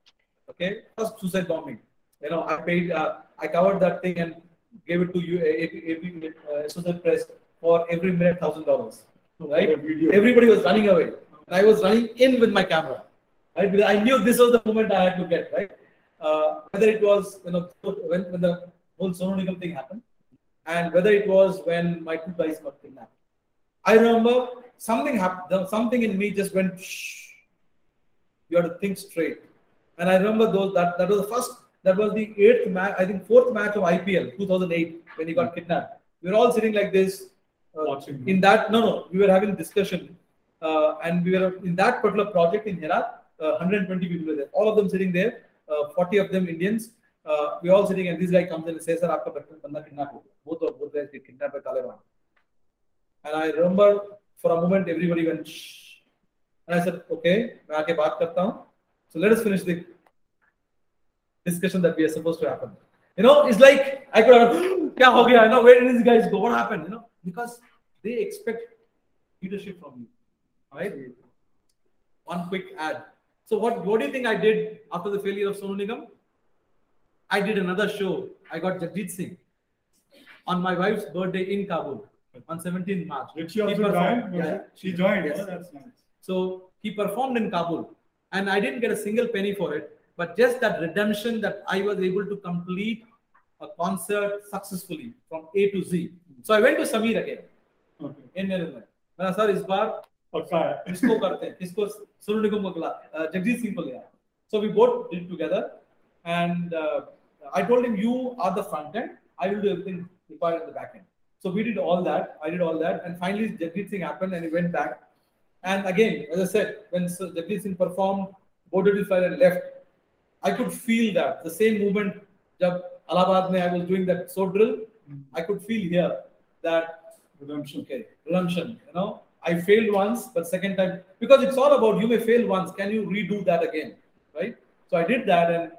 okay, first suicide bombing. You know, I paid, uh, I covered that thing and gave it to you, uh, Associated Press for every minute thousand dollars. Right? For a video. Everybody was running away, and I was running in with my camera. Right? Because I knew this was the moment I had to get right. Uh, whether it was you know when, when the whole Sonu Nigam thing happened, and whether it was when my two guys got kidnapped. I remember something happened. Something in me just went. Shh. You have to think straight. And I remember those that that was the first. That was the eighth match. I think fourth match of IPL 2008 when he got kidnapped. We were all sitting like this. uh, Watching. in that, no, no, we were having discussion, uh, and we were in that particular project in Herat. Uh, 120 people were there. All of them sitting there. Uh, 40 of them Indians. Uh, we all sitting, and this guy comes in and says, "Sir, आपका बच्चा बंदा kidnap हो गया." Both of both guys get kidnapped by Taliban. And I remember for a moment everybody went shh. And I said, okay, मैं आके बात करता हूँ. so let us finish the discussion that we are supposed to happen. You know, it's like I could have, yeah, okay, I know where did these guys go? What happened? You know, because they expect leadership from you. Right? One quick ad. So what, what do you think I did after the failure of Sonu Nigam? I did another show. I got Jagjit Singh on my wife's birthday in Kabul on 17th March. Did she also join? Yeah. She joined. Yes. Oh, that's nice. So he performed in Kabul and I didn't get a single penny for it. But just that redemption that I was able to complete a concert successfully from A to Z. Hmm. So I went to Samir again okay. in Nirmal. Oh, uh, so we both did together and uh, i told him you are the front end i will do everything required in the back end so we did all that i did all that and finally jagjit singh happened and he went back and again, as I said, when Jagjit Singh performed, boarded his flight and left, I could feel that. The same movement, jab Allahabad mein I was doing that so drill, hmm. I could feel here that redemption. Okay, redemption. You know, I failed once, but second time because it's all about you may fail once. Can you redo that again, right? So I did that and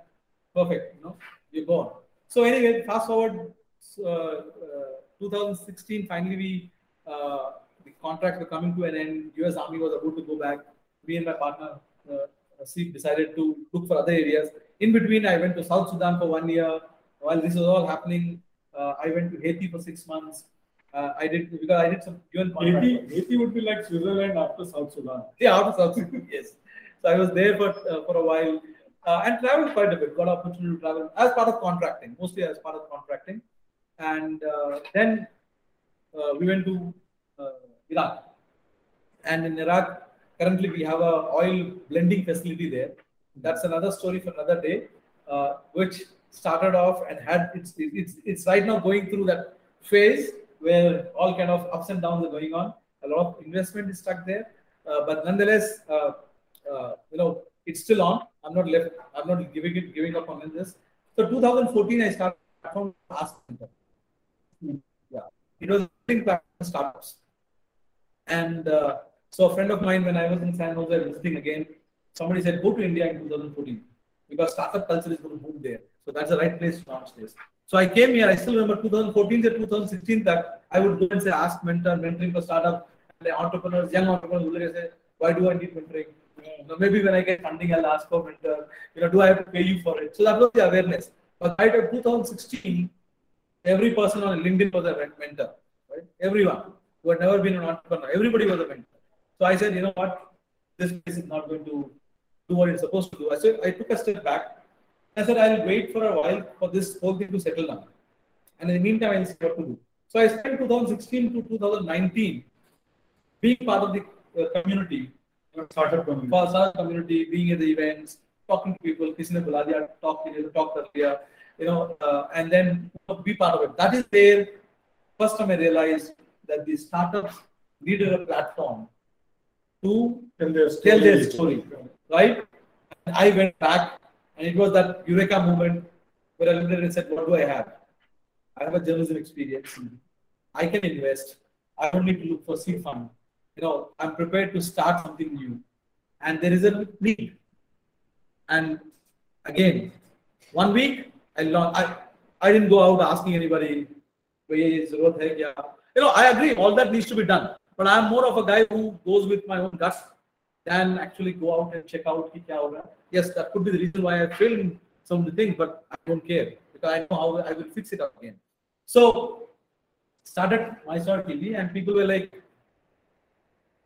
perfect. You know, you're born. So anyway, fast forward uh, uh, 2016. Finally, we uh, contracts were coming to an end. U.S. Army was about to go back. Me and my partner uh, decided to look for other areas. In between, I went to South Sudan for one year. While this was all happening, uh, I went to Haiti for six months. Uh, I did because I did some UN contract. Haiti, Haiti would be like Switzerland after South Sudan. Yeah, of South Sudan, yes. So I was there for uh, for a while uh, and traveled quite a bit. Got opportunity to travel as part of contracting, mostly as part of contracting. And uh, then uh, we went to uh, Iraq. And in Iraq, currently we have a oil blending facility there. That's another story for another day, uh, which started off and had it's it's it's right now going through that phase where all kind of ups and downs are going on. A lot of investment is stuck there, uh, but nonetheless, uh, uh, you know, it's still on. I'm not left. I'm not giving it giving up on this. So 2014, I started from Ask. Yeah, it was startups, and uh, so a friend of mine, when I was in San Jose visiting again, somebody said go to India in 2014 because startup culture is going to boom there. So that's the right place to launch this. So I came here, I still remember 2014 to 2016 that I would go and say, ask mentor, mentoring for startup, and the entrepreneurs, young entrepreneurs would say, why do I need mentoring? You know, maybe when I get funding, I'll ask for mentor. You know, do I have to pay you for it? So that was the awareness. But by 2016, every person on LinkedIn was a mentor, right? Everyone who had never been an entrepreneur, everybody was a mentor. So I said, you know what, this place is not going to do what it's supposed to do. I said, I took a step back I said, I'll wait for a while for this whole thing to settle down. And in the meantime, I'll see what to do. So I spent 2016 to 2019 being part of the uh, community, startup community. startup community, being at the events, talking to people, the Buladia, talk, talk earlier, you know, uh, and then be part of it. That is where first time I realized that the startups needed a platform to Tell their story. tell their story, right? And I went back and it was that Eureka moment where I looked at it and said, What do I have? I have a journalism experience. I can invest. I don't need to look for seed fund. You know, I'm prepared to start something new. And there is a need. And again, one week, I learned, I, I didn't go out asking anybody, "Bhaiya, ye zarurat hai kya?" you know, I agree, all that needs to be done. But I'm more of a guy who goes with my own guts than actually go out and check out. Yes, that could be the reason why I failed some of the things, but I don't care because I know how I will fix it up again. So started Mysore TV and people were like,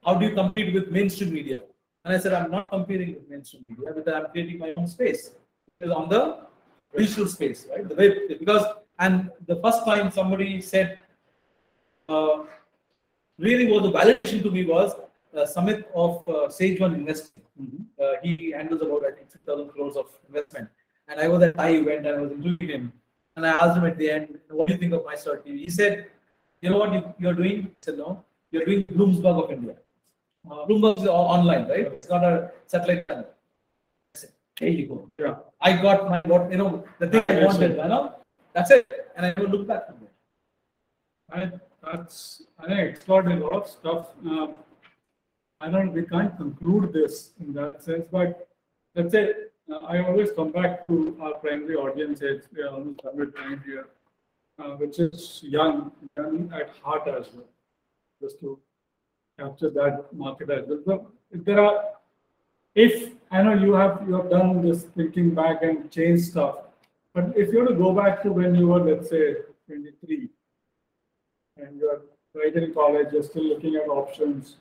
how do you compete with mainstream media? And I said, I'm not competing with mainstream media because I'm creating my own space. It's on the digital space, right? The web, because, and the first time somebody said, really was a validation to me was uh, Samit of uh, Sage One Investing. Uh, he handles about, I think, 6,000 crores of investment. And I was at I event and I was interviewing him. And I asked him at the end, what do you think of my TV? He said, you know what you, you're doing? I said, no, you're doing Bloomberg of India. Uh, Bloomberg is online, right? It's not a satellite channel. I said, there you go. Yeah. I got my, what, you know, the thing I wanted, you know? That's it. And I never looked back from there. I, that's, I explored a lot of stuff. Um, I don't, we can't conclude this in that sense, but let's say, uh, I always come back to our primary audience, it's, we are almost time here, uh, which is young, young at heart as well, just to capture that market as well. So if there are, if, I know you have, you have done this thinking back and changed stuff, but if you were to go back to when you were, let's say, twenty-three, and you're right in college, you're still looking at options.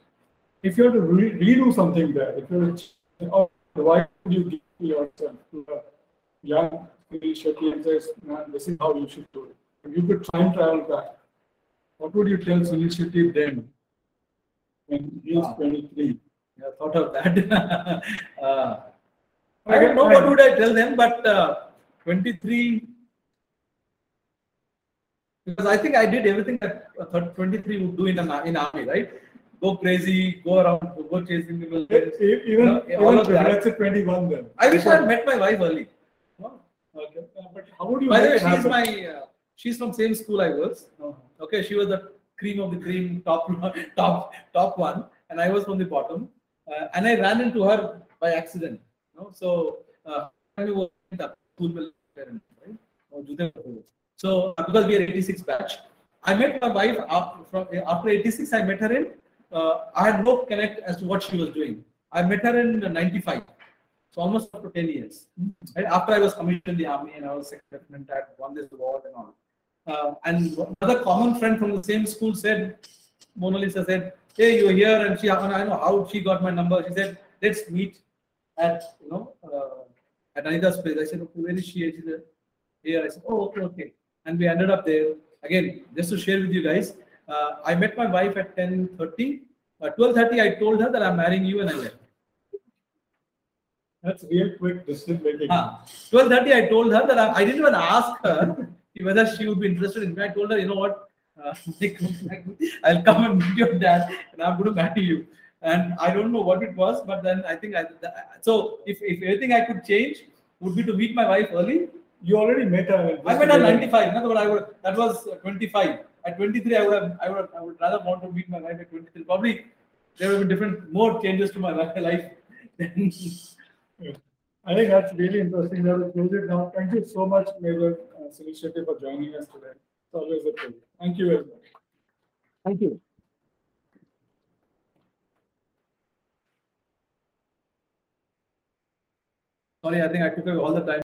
If you have to re- redo something there, if you're, oh, why would you give yourself to a young Shetty and says, man, this is how you should do it. If you could time travel back, what would you tell Sunil Shetty then? When he Ah. 23? Yeah, thought of that. uh, I don't know what would I tell them, but uh, 23. Because I think I did everything that 23 would do in an in army, right? Go crazy, go around, go chasing people. Even, No, even all of that. let's 21 then. I wish I had met my wife early. Okay, uh, but how would you By the way, she's my uh, she's from same school I was. Oh. Okay, she was the cream of the cream, top top top one, and I was from the bottom. Uh, and I ran into her by accident. You know? So uh, we were in the school right? So because we are 86 batch, I met my wife after, from after 86. I met her in. Uh, I had no connect as to what she was doing. I met her in 95. So almost after 10 years. Right? After I was commissioned in the army and I was second lieutenant, I won this award and all. Uh, and another common friend from the same school said, Mona Lisa said, Hey, you're here. And she, and I know how she got my number. She said, Let's meet at, you know, uh, at Anita's place. I said, where is she? And She said, Here. I said, Oh, okay, okay. And we ended up there. Again, just to share with you guys, uh, I met my wife at 10:30. At 12:30, I told her that I'm marrying you and I left. That's real quick decision making. Ah, 12:30, I told her that I, I didn't even ask her whether she would be interested in me. I told her, you know what, uh, I'll come and meet your dad, and I'm going to marry you. And I don't know what it was, but then I think I. So if if anything I could change, would be to meet my wife early. You already met her. I met her 95. In other words, I would that was uh, 25. At 23, I would have I would have, I would rather want to meet my wife at 23. Probably there would be different more changes to my life. than- I think that's really interesting. That will close it now. Thank you so much, Major. Uh, initiative for joining us today. It's always a pleasure. Thank you very much. Thank you. Sorry, I think I took away all the time.